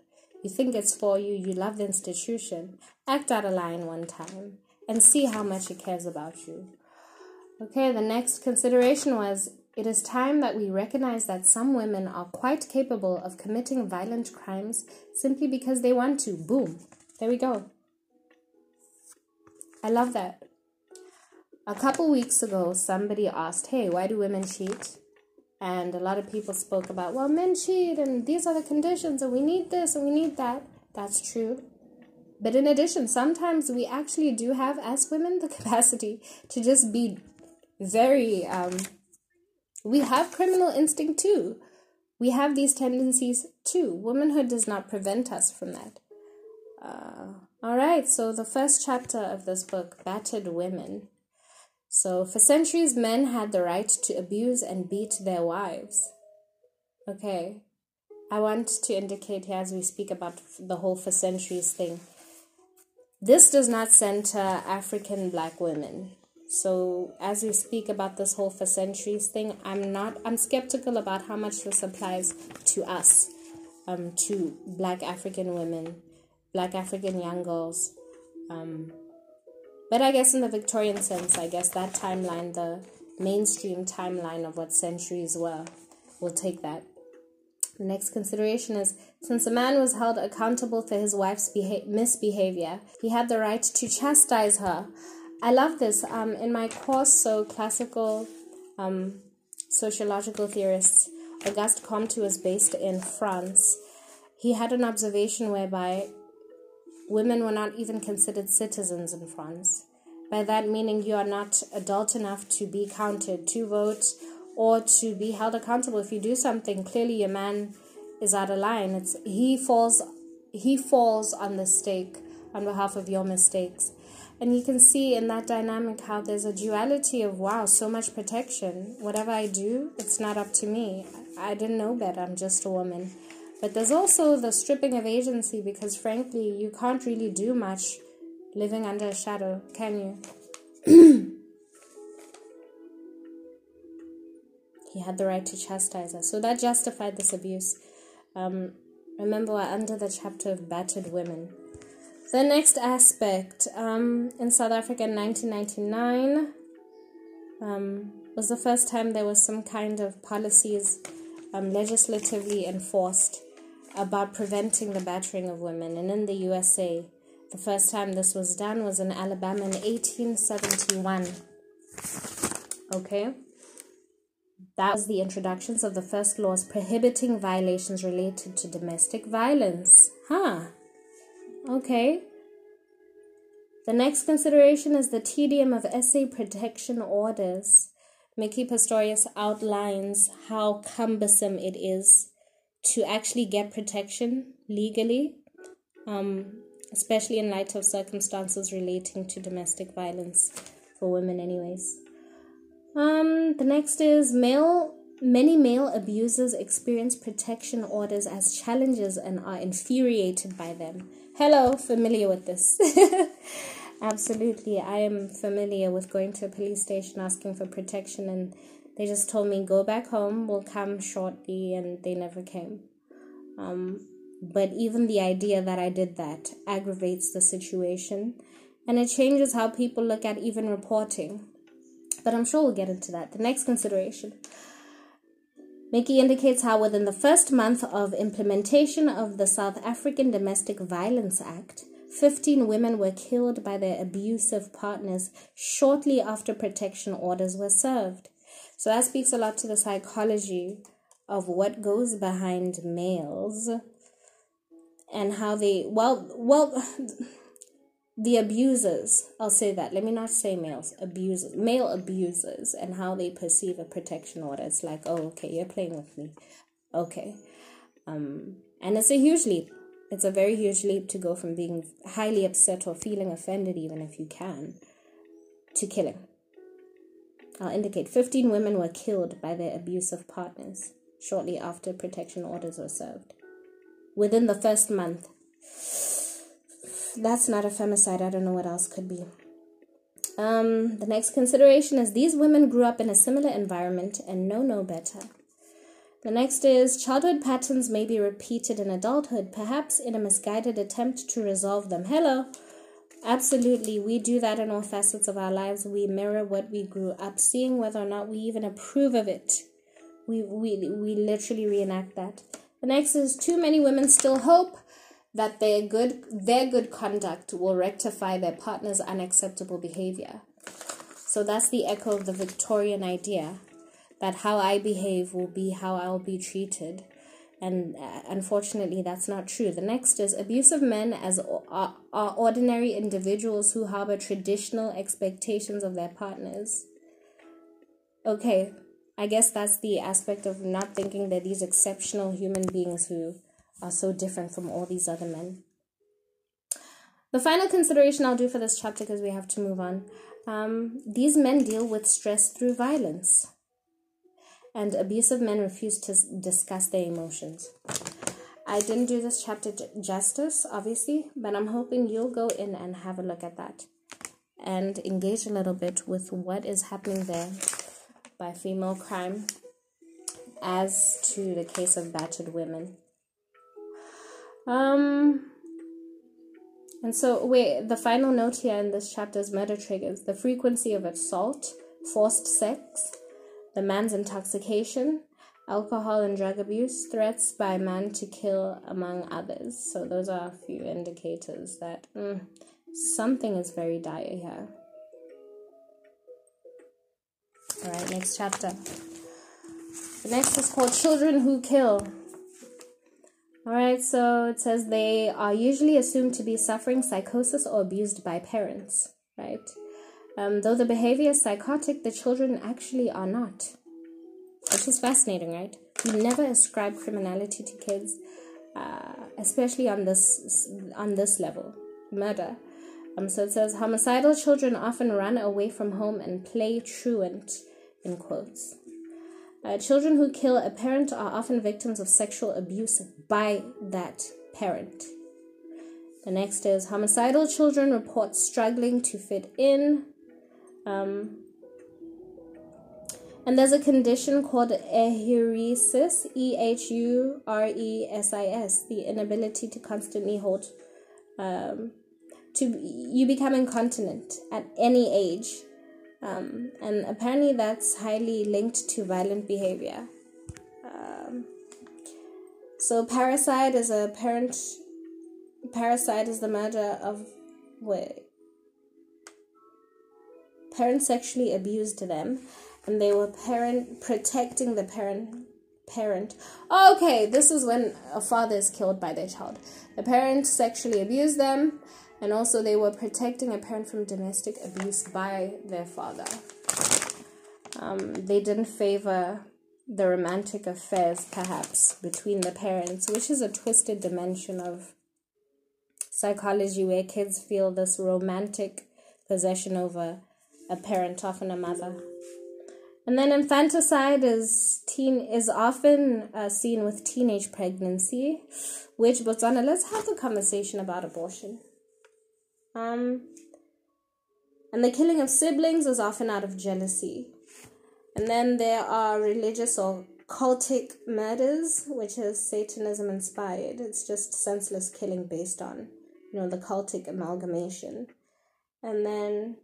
you think it's for you, you love the institution, act out a line one time and see how much it cares about you. Okay, the next consideration was it is time that we recognize that some women are quite capable of committing violent crimes simply because they want to. Boom. There we go. I love that. A couple weeks ago, somebody asked, Hey, why do women cheat? And a lot of people spoke about, well, men cheat and these are the conditions and we need this and we need that. That's true. But in addition, sometimes we actually do have, as women, the capacity to just be very um, we have criminal instinct too. We have these tendencies too. Womanhood does not prevent us from that. Uh, all right, so the first chapter of this book, Battered Women. So, for centuries, men had the right to abuse and beat their wives. Okay, I want to indicate here as we speak about the whole for centuries thing. This does not center African black women. So as we speak about this whole for centuries thing, I'm not I'm skeptical about how much this applies to us, um, to black African women, black African young girls. Um, but I guess in the Victorian sense, I guess that timeline, the mainstream timeline of what centuries were, will take that. The next consideration is since a man was held accountable for his wife's beha- misbehavior, he had the right to chastise her I love this. Um, in my course, so classical um, sociological theorists, Auguste Comte was based in France. He had an observation whereby women were not even considered citizens in France. By that meaning, you are not adult enough to be counted, to vote, or to be held accountable. If you do something, clearly your man is out of line. It's he falls he falls on the stake on behalf of your mistakes. And you can see in that dynamic how there's a duality of wow, so much protection. Whatever I do, it's not up to me. I didn't know better. I'm just a woman. But there's also the stripping of agency because, frankly, you can't really do much living under a shadow, can you? he had the right to chastise us. So that justified this abuse. Um, remember, we're under the chapter of battered women. The next aspect um, in South Africa in 1999 um, was the first time there was some kind of policies um, legislatively enforced about preventing the battering of women. And in the USA, the first time this was done was in Alabama in 1871. Okay? That was the introductions of the first laws prohibiting violations related to domestic violence. Huh. Okay. The next consideration is the tedium of SA protection orders. Micki Pistorius outlines how cumbersome it is to actually get protection legally, um, especially in light of circumstances relating to domestic violence for women, anyways. Um, the next is male. Many male abusers experience protection orders as challenges and are infuriated by them. Hello, familiar with this. Absolutely. I am familiar with going to a police station asking for protection, and they just told me, go back home, we'll come shortly, and they never came. Um, but even the idea that I did that aggravates the situation, and it changes how people look at even reporting. But I'm sure we'll get into that. The next consideration. Micki indicates how within the first month of implementation of the South African Domestic Violence Act, 15 women were killed by their abusive partners shortly after protection orders were served. So that speaks a lot to the psychology of what goes behind males and how they well well the abusers i'll say that let me not say males abusers male abusers and how they perceive a protection order it's like oh okay you're playing with me okay um and it's a huge leap it's a very huge leap to go from being highly upset or feeling offended, even if you can, to killing. I'll indicate 15 women were killed by their abusive partners shortly after protection orders were served. Within the first month. That's not a femicide. I don't know what else could be. Um, the next consideration is these women grew up in a similar environment and know no better. The next is childhood patterns may be repeated in adulthood, perhaps in a misguided attempt to resolve them. Hello. Absolutely, we do that in all facets of our lives. We mirror what we grew up seeing, whether or not we even approve of it. We, we, we literally reenact that. The next is too many women still hope that their good their good conduct will rectify their partner's unacceptable behavior. So that's the echo of the Victorian idea that how I behave will be how I'll be treated. And uh, unfortunately, that's not true. The next is abusive men as are, are ordinary individuals who harbor traditional expectations of their partners. Okay, I guess that's the aspect of not thinking that these exceptional human beings who are so different from all these other men. The final consideration I'll do for this chapter because we have to move on. Um, these men deal with stress through violence and abusive men refuse to discuss their emotions. I didn't do this chapter justice, obviously, but I'm hoping you'll go in and have a look at that and engage a little bit with what is happening there by female crime as to the case of battered women. Um, and so, wait, the final note here in this chapter is murder triggers the frequency of assault, forced sex, the man's intoxication, alcohol and drug abuse, threats by man to kill, among others. So, those are a few indicators that mm, something is very dire here. All right, next chapter. The next is called Children Who Kill. All right, so it says they are usually assumed to be suffering psychosis or abused by parents, right? Um, though the behavior is psychotic, the children actually are not. Which is fascinating, right? We never ascribe criminality to kids, uh, especially on this on this level, murder. Um, so it says homicidal children often run away from home and play truant, in quotes. Uh, children who kill a parent are often victims of sexual abuse by that parent. The next is homicidal children report struggling to fit in, um, and there's a condition called ehuresis, E H U R E S I S, the inability to constantly hold. Um, to you become incontinent at any age, um, and apparently that's highly linked to violent behavior. Um, so parricide is a parent. Parricide is the murder of wait parents sexually abused them and they were parent protecting the parent parent okay this is when a father is killed by their child the parent sexually abused them and also they were protecting a parent from domestic abuse by their father Um, they didn't favor the romantic affairs, perhaps, between the parents, which is a twisted dimension of psychology where kids feel this romantic possession over a parent, often a mother. And then infanticide is teen is often uh, seen with teenage pregnancy, which Botswana. Let's have the conversation about abortion. Um, and the killing of siblings is often out of jealousy. And then there are religious or cultic murders, which is Satanism inspired. It's just senseless killing based on, you know, the cultic amalgamation. And then,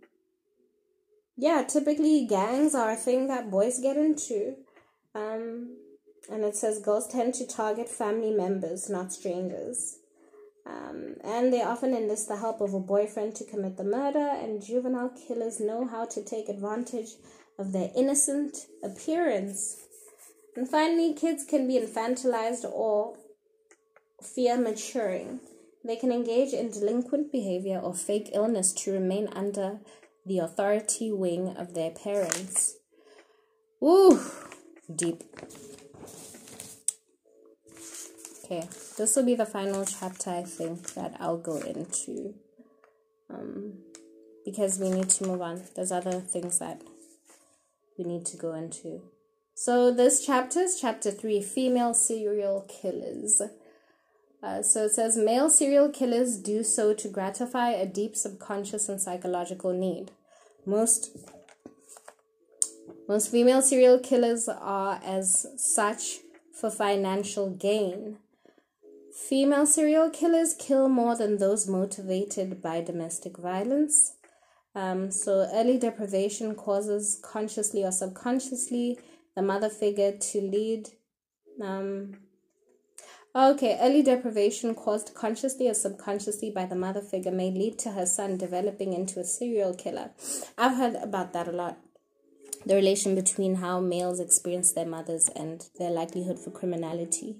yeah, typically gangs are a thing that boys get into. Um, and it says girls tend to target family members, not strangers. Um, and they often enlist the help of a boyfriend to commit the murder, and juvenile killers know how to take advantage of their innocent appearance. And finally, kids can be infantilized or fear maturing. They can engage in delinquent behavior or fake illness to remain under the authority wing of their parents. Ooh, deep. Okay, this will be the final chapter, I think, that I'll go into. Um, because we need to move on. There's other things that we need to go into. So, this chapter is chapter 3 Female Serial Killers. Uh, so it says male serial killers do so to gratify a deep subconscious and psychological need. Most most female serial killers are as such for financial gain. Female serial killers kill more than those motivated by domestic violence. Um, so, early deprivation causes consciously or subconsciously the mother figure to lead. Um, okay, early deprivation caused consciously or subconsciously by the mother figure may lead to her son developing into a serial killer. I've heard about that a lot. The relation between how males experience their mothers and their likelihood for criminality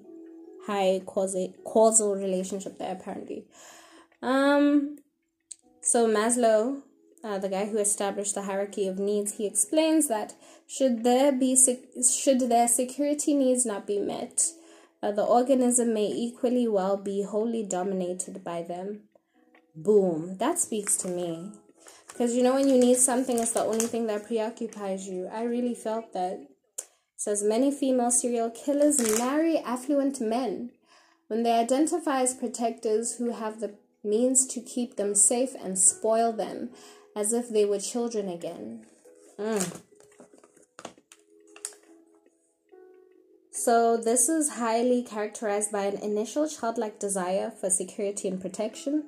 high causal causal relationship there apparently. Um, so Maslow, uh, the guy who established the hierarchy of needs, he explains that should there be should their security needs not be met, uh, the organism may equally well be wholly dominated by them. Boom, that speaks to me. Because you know, when you need something, it's the only thing that preoccupies you. I really felt that says many female serial killers marry affluent men when they identify as protectors who have the means to keep them safe and spoil them as if they were children again. Mm. So, this is highly characterized by an initial childlike desire for security and protection.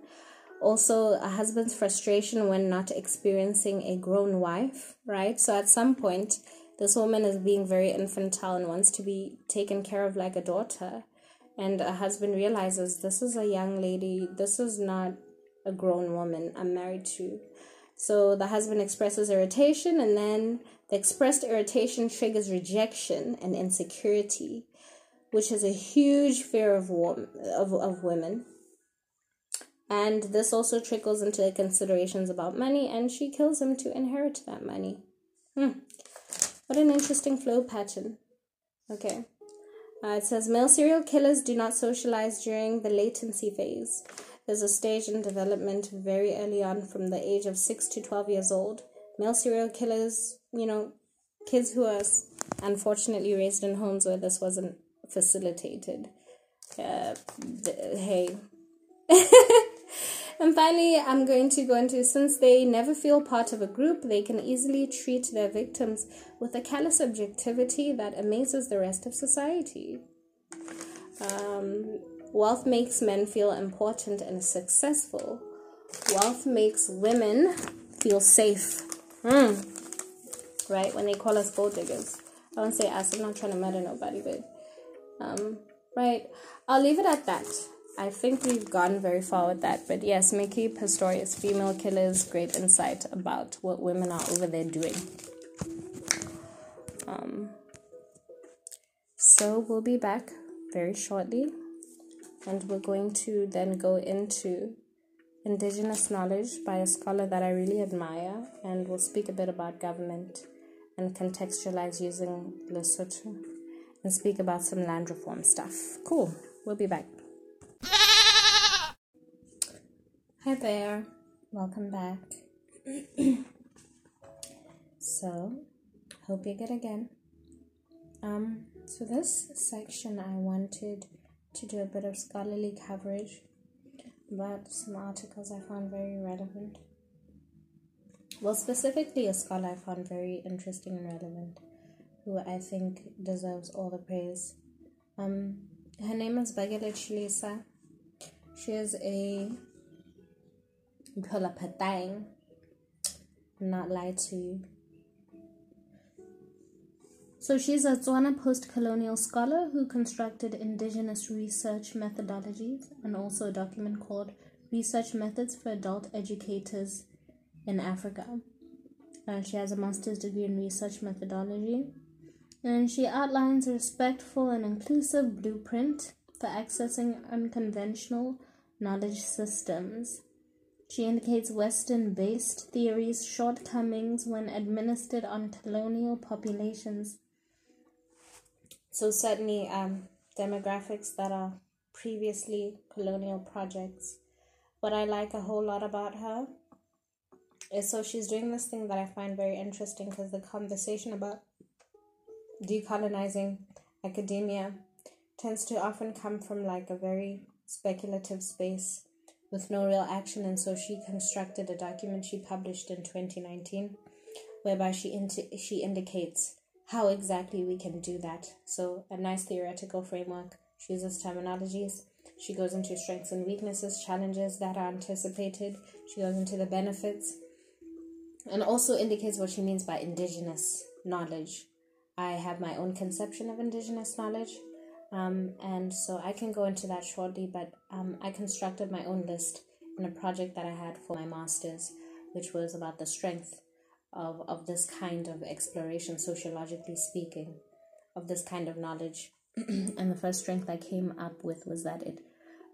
Also, a husband's frustration when not experiencing a grown wife, right? So, at some point, this woman is being very infantile and wants to be taken care of like a daughter. And a husband realizes this is a young lady, this is not a grown woman I'm married to. So the husband expresses irritation, and then the expressed irritation triggers rejection and insecurity, which is a huge fear of, of, of women. And this also trickles into considerations about money, and she kills him to inherit that money. Hmm. What an interesting flow pattern. Okay. Uh, it says male serial killers do not socialize during the latency phase. There's a stage in development very early on from the age of 6 to 12 years old. Male serial killers, you know, kids who are unfortunately raised in homes where this wasn't facilitated. Uh, hey. And finally, I'm going to go into since they never feel part of a group, they can easily treat their victims with a callous objectivity that amazes the rest of society. Um, wealth makes men feel important and successful. Wealth makes women feel safe. Mm. Right? When they call us gold diggers. I won't say us, I'm not trying to murder nobody, but um, right. I'll leave it at that. I think we've gone very far with that. But yes, Micki Pistorius, female killers, great insight about what women are over there doing. Um, so we'll be back very shortly, and we're going to then go into indigenous knowledge by a scholar that I really admire, and we'll speak a bit about government and contextualize using Lesotho and speak about some land reform stuff. Cool. We'll be back. Hi there. Welcome back. so, hope you're good again. Um, so this section I wanted to do a bit of scholarly coverage about some articles I found very relevant. Well, specifically a scholar I found very interesting and relevant, who I think deserves all the praise. Um, her name is Bagele Chilisa. She is a Patang. Not lie to you. So she's a Tswana post-colonial scholar who constructed indigenous research methodologies and also a document called Research Methods for Adult Educators in Africa. And she has a master's degree in research methodology. And she outlines a respectful and inclusive blueprint for accessing unconventional knowledge systems. She indicates Western based theories' shortcomings when administered on colonial populations so certainly um, demographics that are previously colonial projects. What I like a whole lot about her is so she's doing this thing that I find very interesting because the conversation about decolonizing academia tends to often come from like a very speculative space with no real action and so she constructed a document she published in 2019 whereby she she indicates how exactly we can do that. So, a nice theoretical framework. She uses terminologies. She goes into strengths and weaknesses, challenges that are anticipated. She goes into the benefits and also indicates what she means by indigenous knowledge. I have my own conception of indigenous knowledge, um, and so I can go into that shortly. But um, I constructed my own list in a project that I had for my master's, which was about the strength of, of this kind of exploration, sociologically speaking, of this kind of knowledge. and the first strength I came up with was that it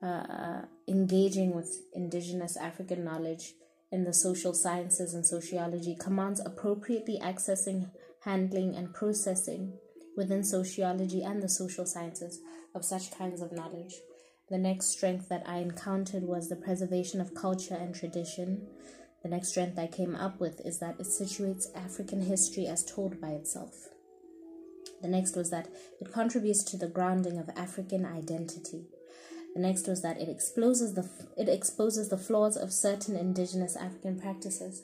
uh, engaging with indigenous African knowledge in the social sciences and sociology commands appropriately accessing, handling, and processing within sociology and the social sciences of such kinds of knowledge. The next strength that I encountered was the preservation of culture and tradition, the next strength I came up with is that it situates African history as told by itself. The next was that it contributes to the grounding of African identity. The next was that it exposes the it exposes the flaws of certain indigenous African practices.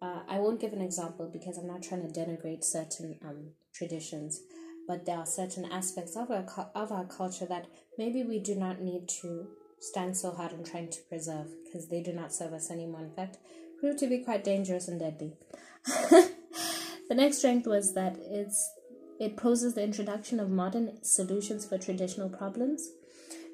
Uh, I won't give an example because I'm not trying to denigrate certain um, traditions, but there are certain aspects of our of our culture that maybe we do not need to stand so hard on trying to preserve because they do not serve us anymore. In fact, prove to be quite dangerous and deadly. the next strength was that it's it poses the introduction of modern solutions for traditional problems.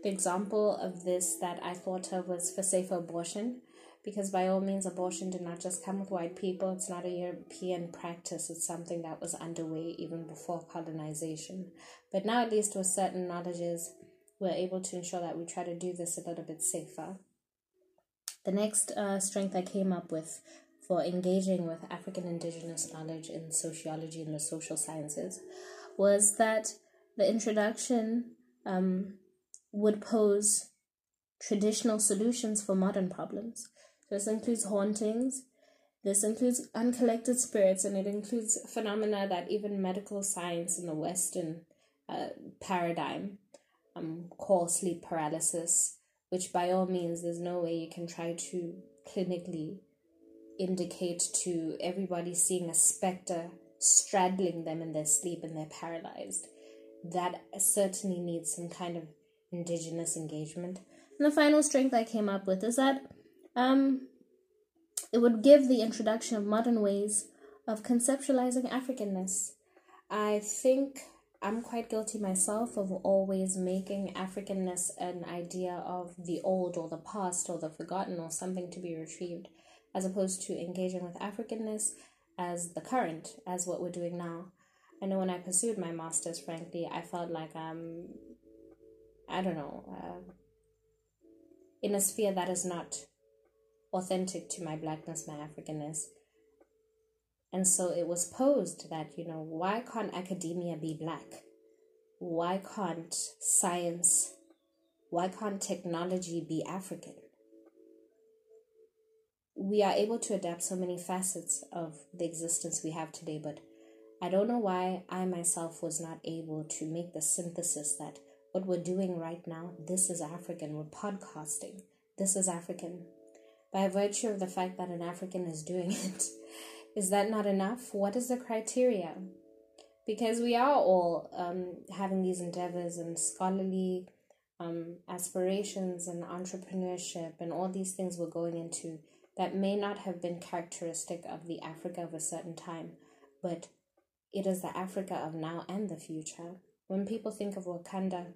The example of this that I thought of was for safer abortion, because by all means, abortion did not just come with white people. It's not a European practice. It's something that was underway even before colonization. But now, at least with certain knowledges, we're able to ensure that we try to do this a little bit safer. The next uh, strength I came up with for engaging with African indigenous knowledge in sociology and the social sciences was that the introduction um, would pose traditional solutions for modern problems. This includes hauntings, this includes uncollected spirits, and it includes phenomena that even medical science in the Western uh, paradigm um, call sleep paralysis, which by all means, there's no way you can try to clinically indicate to everybody seeing a specter straddling them in their sleep and they're paralyzed. That certainly needs some kind of indigenous engagement. And the final strength I came up with is that um, it would give the introduction of modern ways of conceptualizing Africanness. I think I'm quite guilty myself of always making Africanness an idea of the old or the past or the forgotten or something to be retrieved, as opposed to engaging with Africanness as the current, as what we're doing now. I know when I pursued my master's, frankly, I felt like I'm, I don't know, uh, in a sphere that is not authentic to my blackness, my Africanness. And so it was posed that, you know, why can't academia be black? Why can't science, why can't technology be African? We are able to adapt so many facets of the existence we have today, but I don't know why I myself was not able to make the synthesis that what we're doing right now, this is African. We're podcasting. This is African. By virtue of the fact that an African is doing it, is that not enough? What is the criteria? Because we are all um, having these endeavors and scholarly um, aspirations and entrepreneurship and all these things we're going into that may not have been characteristic of the Africa of a certain time, but it is the Africa of now and the future. When people think of Wakanda,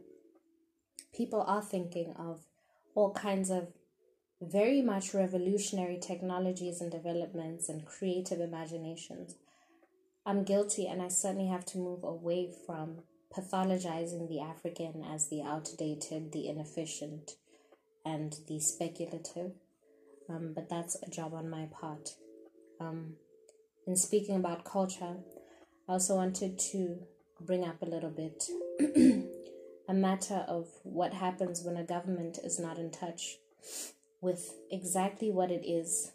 people are thinking of all kinds of very much revolutionary technologies and developments and creative imaginations. I'm guilty, and I certainly have to move away from pathologizing the African as the outdated, the inefficient, and the speculative. Um, but that's a job on my part. Um, in speaking about culture, I also wanted to bring up a little bit a matter of what happens when a government is not in touch with exactly what it is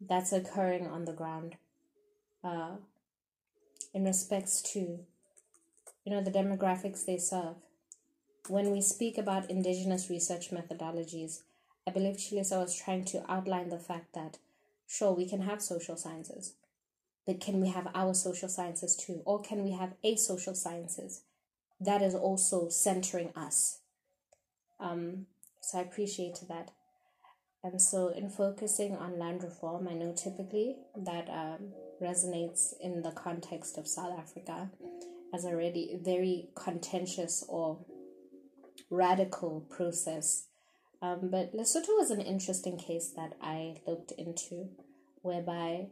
that's occurring on the ground uh, in respects to you know the demographics they serve. When we speak about indigenous research methodologies i believe chilisa was trying to outline the fact that sure we can have social sciences but can we have our social sciences too? Or can we have a social sciences that is also centering us? Um, so i appreciate that and so, in focusing on land reform, I know typically that um, resonates in the context of South Africa as a really very contentious or radical process. Um, but Lesotho was an interesting case that I looked into, whereby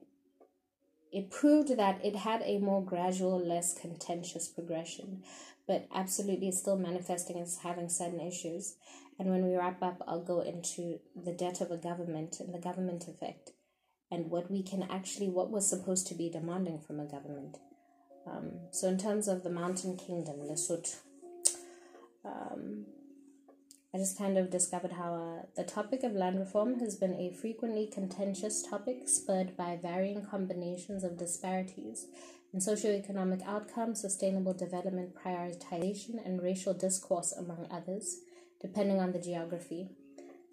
it proved that it had a more gradual, less contentious progression, but absolutely still manifesting as having certain issues. And when we wrap up, I'll go into the debt of a government and the government effect and what we can actually, what was supposed to be demanding from a government. Um, so, in terms of the Mountain Kingdom, Lesotho, um, I just kind of discovered how uh, the topic of land reform has been a frequently contentious topic spurred by varying combinations of disparities in socioeconomic outcomes, sustainable development prioritization, and racial discourse, among others depending on the geography.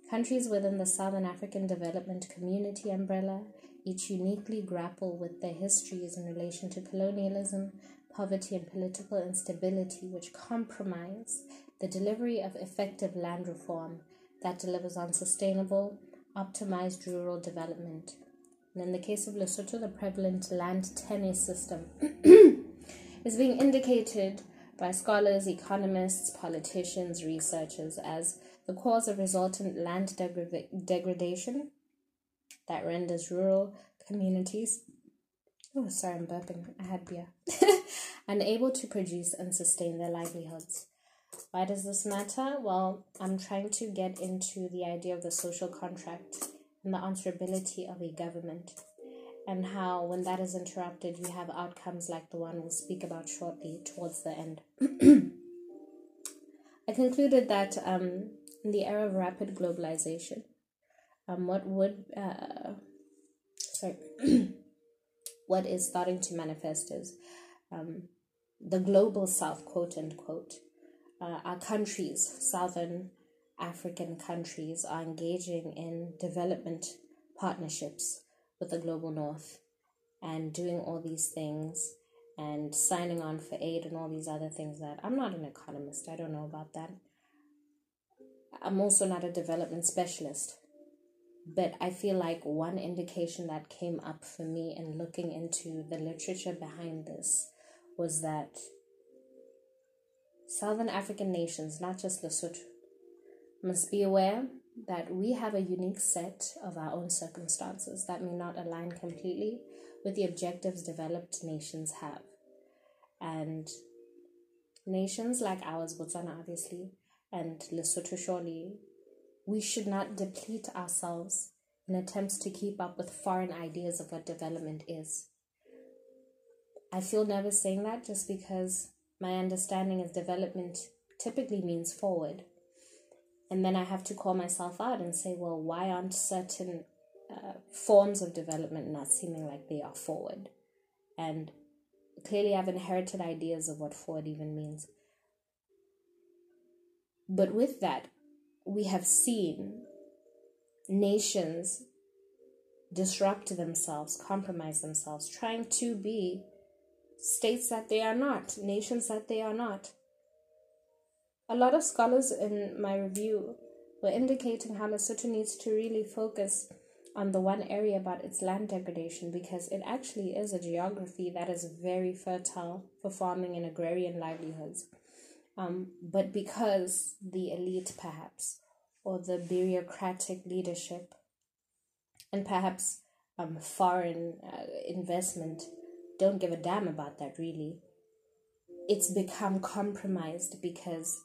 Countries within the Southern African Development Community umbrella each uniquely grapple with their histories in relation to colonialism, poverty, and political instability, which compromise the delivery of effective land reform that delivers on sustainable, optimized rural development. And in the case of Lesotho, the prevalent land tenure system is being indicated by scholars, economists, politicians, researchers as the cause of resultant land degradation that renders rural communities oh sorry i'm burping i had beer unable to produce and sustain their livelihoods why does this matter? Well i'm trying to get into the idea of the social contract and the answerability of a government and how when that is interrupted you have outcomes like the one we'll speak about shortly towards the end. I concluded that um, in the era of rapid globalization um, what would uh, sorry what is starting to manifest is um, the global south quote unquote uh, our countries southern african countries are engaging in development partnerships with the global north and doing all these things and signing on for aid and all these other things that I'm not an economist. I don't know about that. I'm also not a development specialist. But I feel like one indication that came up for me in looking into the literature behind this was that Southern African nations, not just Lesotho, must be aware that we have a unique set of our own circumstances that may not align completely with the objectives developed nations have. And nations like ours, Botswana obviously, and Lesotho surely, we should not deplete ourselves in attempts to keep up with foreign ideas of what development is. I feel nervous saying that just because my understanding is development typically means forward. And then I have to call myself out and say, well, why aren't certain uh, forms of development not seeming like they are forward? And clearly, I've inherited ideas of what forward even means. But with that, we have seen nations disrupt themselves, compromise themselves, trying to be states that they are not, nations that they are not. A lot of scholars in my review were indicating how Lesotho needs to really focus on the one area about its land degradation because it actually is a geography that is very fertile for farming and agrarian livelihoods. Um, but because the elite, perhaps, or the bureaucratic leadership, and perhaps um, foreign uh, investment don't give a damn about that really. It's become compromised because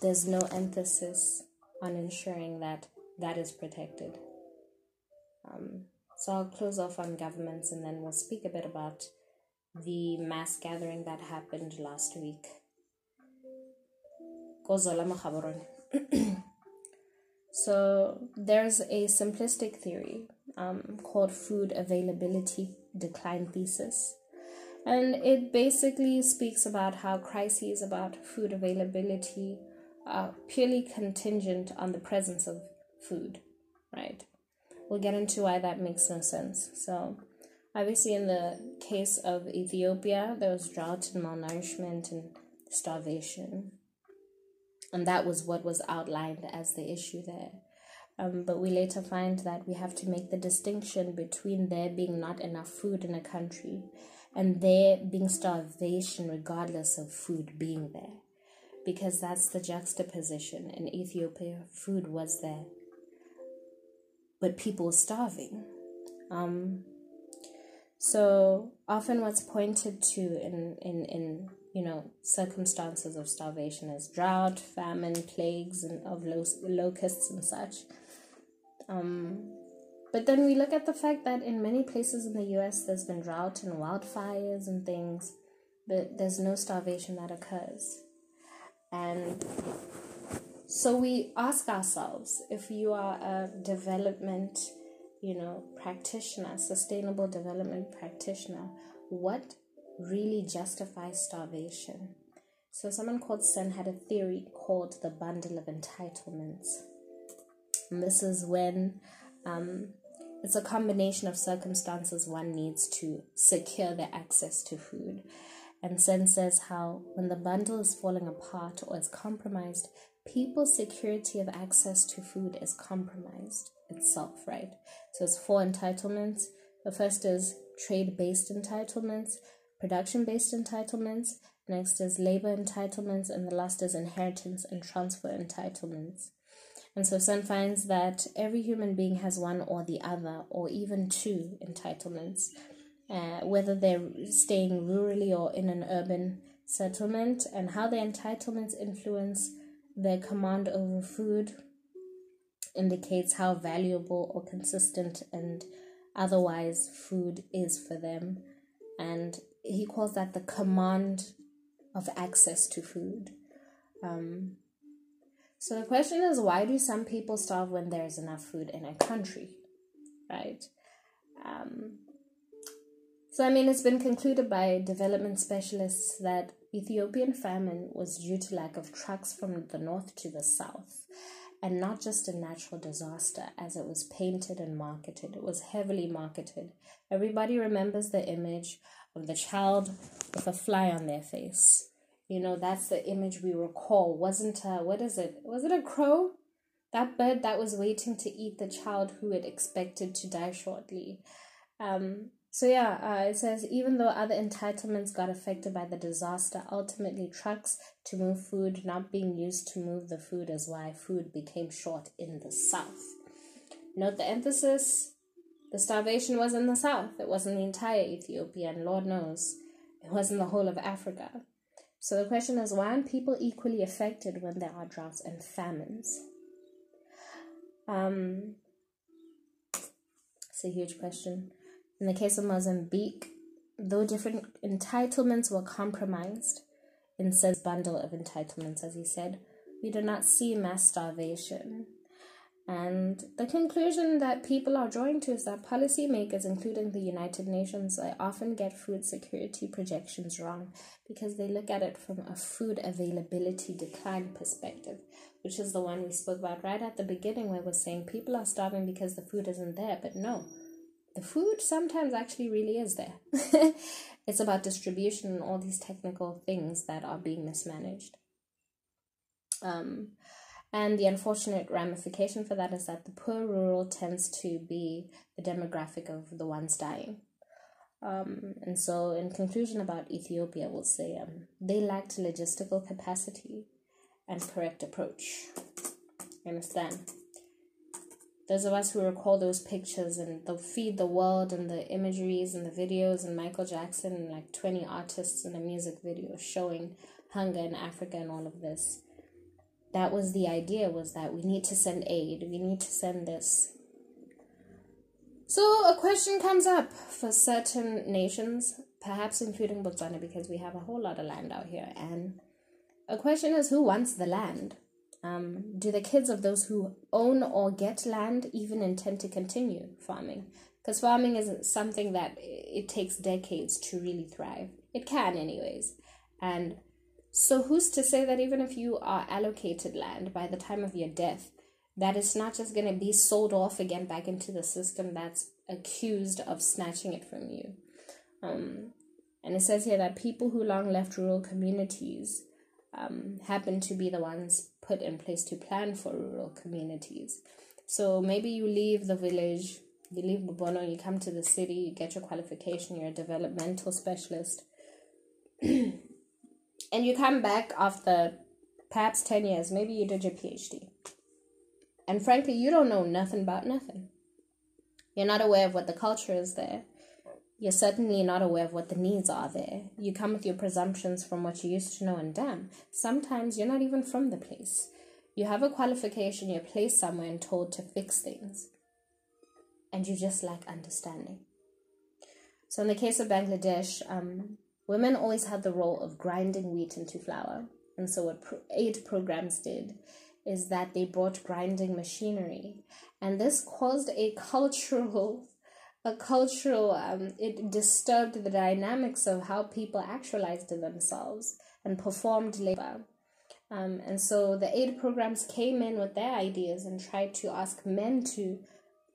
there's no emphasis on ensuring that that is protected. Um, so I'll close off on governments and then we'll speak a bit about the mass gathering that happened last week. so there's a simplistic theory um, called food availability decline thesis and it basically speaks about how crises about food availability are purely contingent on the presence of food, right? We'll get into why that makes no sense. So, obviously, in the case of Ethiopia, there was drought and malnourishment and starvation. And that was what was outlined as the issue there. Um, but we later find that we have to make the distinction between there being not enough food in a country and there being starvation regardless of food being there. Because that's the juxtaposition. In Ethiopia, food was there, but people were starving. Um, so often, what's pointed to in, in, in you know circumstances of starvation is drought, famine, plagues, and of lo- locusts and such. Um, but then we look at the fact that in many places in the US there's been drought and wildfires and things, but there's no starvation that occurs. And so we ask ourselves if you are a development, you know, practitioner, sustainable development practitioner, what really justifies starvation? So someone called Sen had a theory called the bundle of entitlements. And this is when um, it's a combination of circumstances one needs to secure their access to food. And Sen says how when the bundle is falling apart or is compromised, people's security of access to food is compromised itself, right? So it's four entitlements. The first is trade based entitlements, production based entitlements, next is labor entitlements, and the last is inheritance and transfer entitlements. And so Sen finds that every human being has one or the other, or even two entitlements, uh, whether they're staying rurally or in an urban settlement, and how their entitlements influence their command over food indicates how valuable or consistent and otherwise food is for them. And he calls that the command of access to food. Um, so the question is why do some people starve when there's enough food in a country? Right? Um, so, I mean, it's been concluded by development specialists that Ethiopian famine was due to lack of trucks from the north to the south, and not just a natural disaster as it was painted and marketed. It was heavily marketed. Everybody remembers the image of the child with a fly on their face you know, that's the image we recall. Wasn't a, what is it? Was it a crow? That bird that was waiting to eat the child who had expected to die shortly. Um, so yeah, uh, it says even though other entitlements got affected by the disaster, ultimately trucks to move food not being used to move the food is why food became short in the south. Note the emphasis: the starvation was in the south. It wasn't the entire Ethiopia, and Lord knows, it wasn't the whole of Africa. So the question is why aren't people equally affected when there are droughts and famines? Um, it's a huge question. In the case of Mozambique, though different entitlements were compromised in said bundle of entitlements, as he said, we do not see mass starvation. And the conclusion that people are drawing to is that policymakers, including the United Nations, often get food security projections wrong because they look at it from a food availability decline perspective, which is the one we spoke about right at the beginning, where we're saying people are starving because the food isn't there. But no, the food sometimes actually really is there. it's about distribution and all these technical things that are being mismanaged. Um, and the unfortunate ramification for that is that the poor rural tends to be the demographic of the ones dying. Um, and so, in conclusion about Ethiopia, we'll say um, they lacked logistical capacity and correct approach. You understand? Those of us who recall those pictures and they'll feed the world and the imageries and the videos and Michael Jackson and like 20 artists in a music video showing hunger in Africa and all of this that was the idea was that we need to send aid we need to send this. So a question comes up for certain nations perhaps including botswana because we have a whole lot of land out here. And a question is who wants the land? Um, do the kids of those who own or get land even intend to continue farming? Because farming is something that it takes decades to really thrive. It can anyways. And so, who's to say that even if you are allocated land by the time of your death, that it's not just going to be sold off again back into the system that's accused of snatching it from you? Um, and it says here that people who long left rural communities um, happen to be the ones put in place to plan for rural communities. So maybe you leave the village, you leave Bobonong, you come to the city, you get your qualification, you're a developmental specialist. and you come back after perhaps 10 years, maybe you did your PhD. And frankly, you don't know nothing about nothing. You're not aware of what the culture is there. You're certainly not aware of what the needs are there. You come with your presumptions from what you used to know, and damn, sometimes you're not even from the place. You have a qualification, you're placed somewhere and told to fix things, and you just lack understanding. So, in the case of Bangladesh, um, Women always had the role of grinding wheat into flour. And so, what aid programs did is that they brought grinding machinery. And this caused a cultural a cultural um, it disturbed the dynamics of how people actualized themselves and performed labor um, and so the aid programs came in with their ideas and tried to ask men to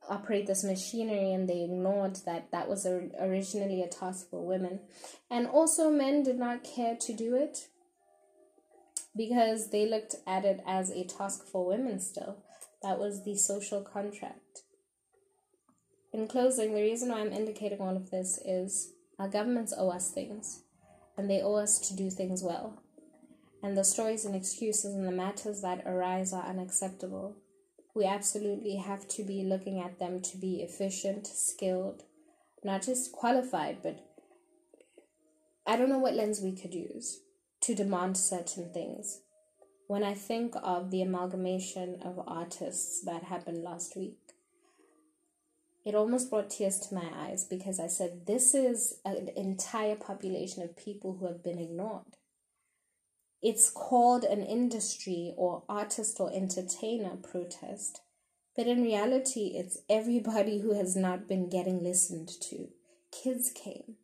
operate this machinery and they ignored that that was a, originally a task for women. And also men did not care to do it because they looked at it as a task for women still. That was the social contract. In closing the reason why i'm indicating all of this is our governments owe us things and they owe us to do things well. And the stories and excuses and the matters that arise are unacceptable we absolutely have to be looking at them to be efficient, skilled, not just qualified, but I don't know what lens we could use to demand certain things. When I think of the amalgamation of artists that happened last week, it almost brought tears to my eyes because I said, This is an entire population of people who have been ignored it's called an industry or artist or entertainer protest. But in reality, it's everybody who has not been getting listened to. Kids came.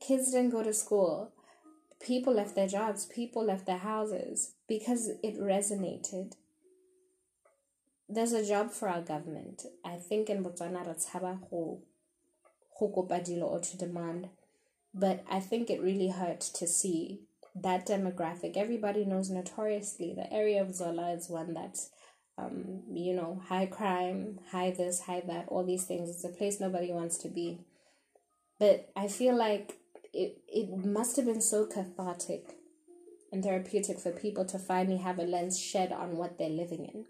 Kids didn't go to school. People left their jobs. People left their houses because it resonated. There's a job for our government. I think in Botswana, padilo or to demand. But I think it really hurt to see that demographic. Everybody knows notoriously the area of Zola is one that's, um, you know, high crime, high this, high that, all these things. It's a place nobody wants to be. But I feel like it, it must have been so cathartic and therapeutic for people to finally have a lens shed on what they're living in.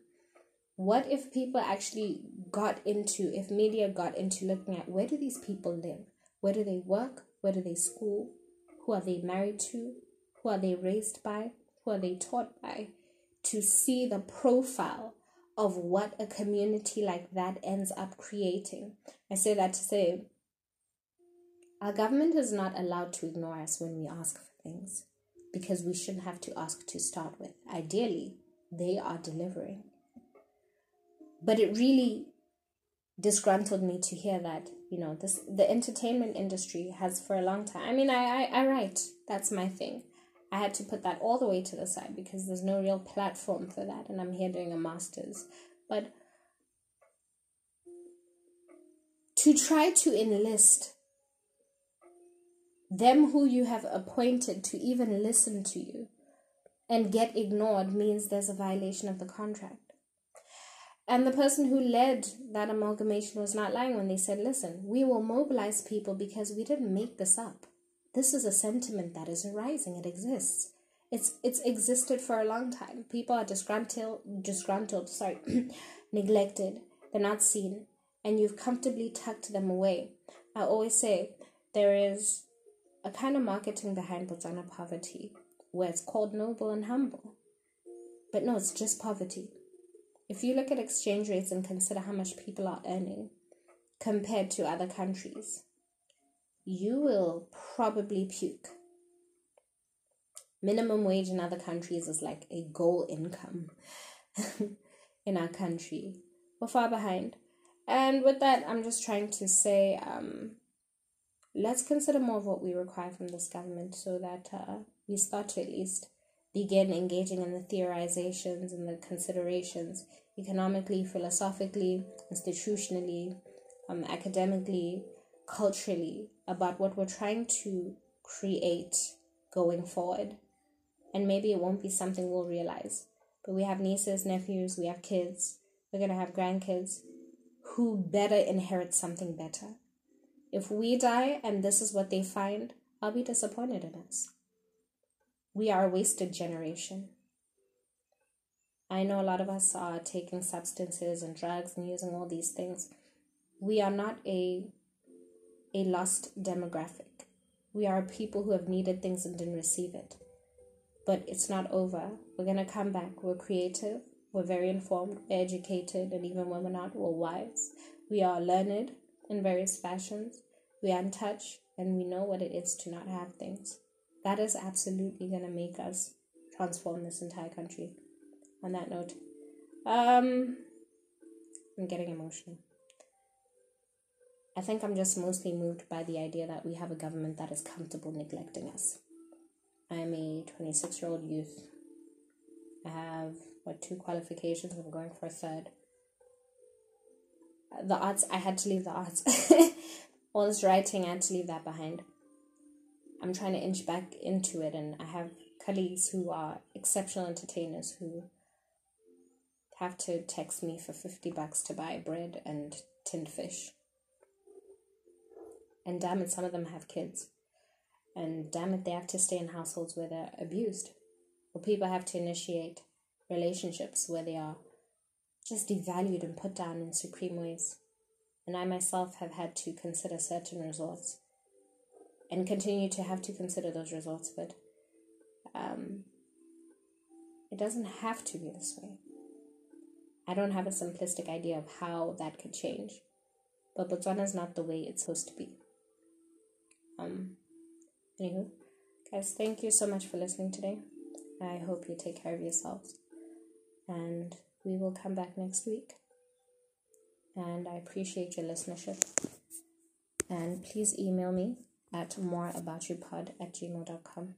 What if people actually got into, if media got into looking at where do these people live? Where do they work? Where do they school? Who are they married to? Who are they raised by, who are they taught by, to see the profile of what a community like that ends up creating. I say that to say Our government is not allowed to ignore us when we ask for things because we shouldn't have to ask to start with. Ideally, they are delivering. But it really disgruntled me to hear that, you know, this the entertainment industry has for a long time. I mean, I, I, I write, that's my thing. I had to put that all the way to the side because there's no real platform for that, and I'm here doing a master's. But to try to enlist them who you have appointed to even listen to you and get ignored means there's a violation of the contract. And the person who led that amalgamation was not lying when they said, listen, we will mobilize people because we didn't make this up. This is a sentiment that is arising. It exists. It's it's existed for a long time. People are disgruntled disgruntled, sorry, neglected. They're not seen. And you've comfortably tucked them away. I always say there is a kind of marketing behind Botswana poverty where it's called noble and humble. But no, it's just poverty. If you look at exchange rates and consider how much people are earning compared to other countries, you will probably puke. Minimum wage in other countries is like a goal income. in our country, we're far behind. And with that, I'm just trying to say um, let's consider more of what we require from this government so that uh, we start to at least begin engaging in the theorizations and the considerations economically, philosophically, institutionally, um, academically, culturally about what we're trying to create going forward. And maybe it won't be something we'll realize. But we have nieces, nephews, we have kids, we're going to have grandkids who better inherit something better. If we die and this is what they find, I'll be disappointed in us. We are a wasted generation. I know a lot of us are taking substances and drugs and using all these things. We are not a a lost demographic. We are people who have needed things and didn't receive it. But it's not over. We're going to come back. We're creative. We're very informed, we're educated, and even when we're not, we're wise. We are learned in various fashions. We are in touch, and we know what it is to not have things. That is absolutely going to make us transform this entire country. On that note, um, I'm getting emotional. I think I'm just mostly moved by the idea that we have a government that is comfortable neglecting us. I'm a 26 year old youth. I have, what, two qualifications? I'm going for a third. The arts, I had to leave the arts. All this writing, I had to leave that behind. I'm trying to inch back into it, and I have colleagues who are exceptional entertainers who have to text me for 50 bucks to buy bread and tinned fish. And damn it, some of them have kids. And damn it, they have to stay in households where they're abused. Or people have to initiate relationships where they are just devalued and put down in supreme ways. And I myself have had to consider certain results and continue to have to consider those results, but um, it doesn't have to be this way. I don't have a simplistic idea of how that could change, but Botswana is not the way it's supposed to be. Um, anywho, guys, thank you so much for listening today. I hope you take care of yourselves, and we will come back next week. And I appreciate your listenership. And please email me at moreaboutyoupod at gmail.com.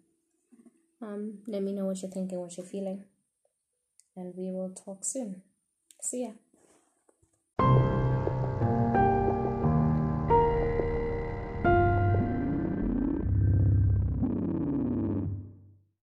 Um, let me know what you're thinking, what you're feeling. And we will talk soon. See ya.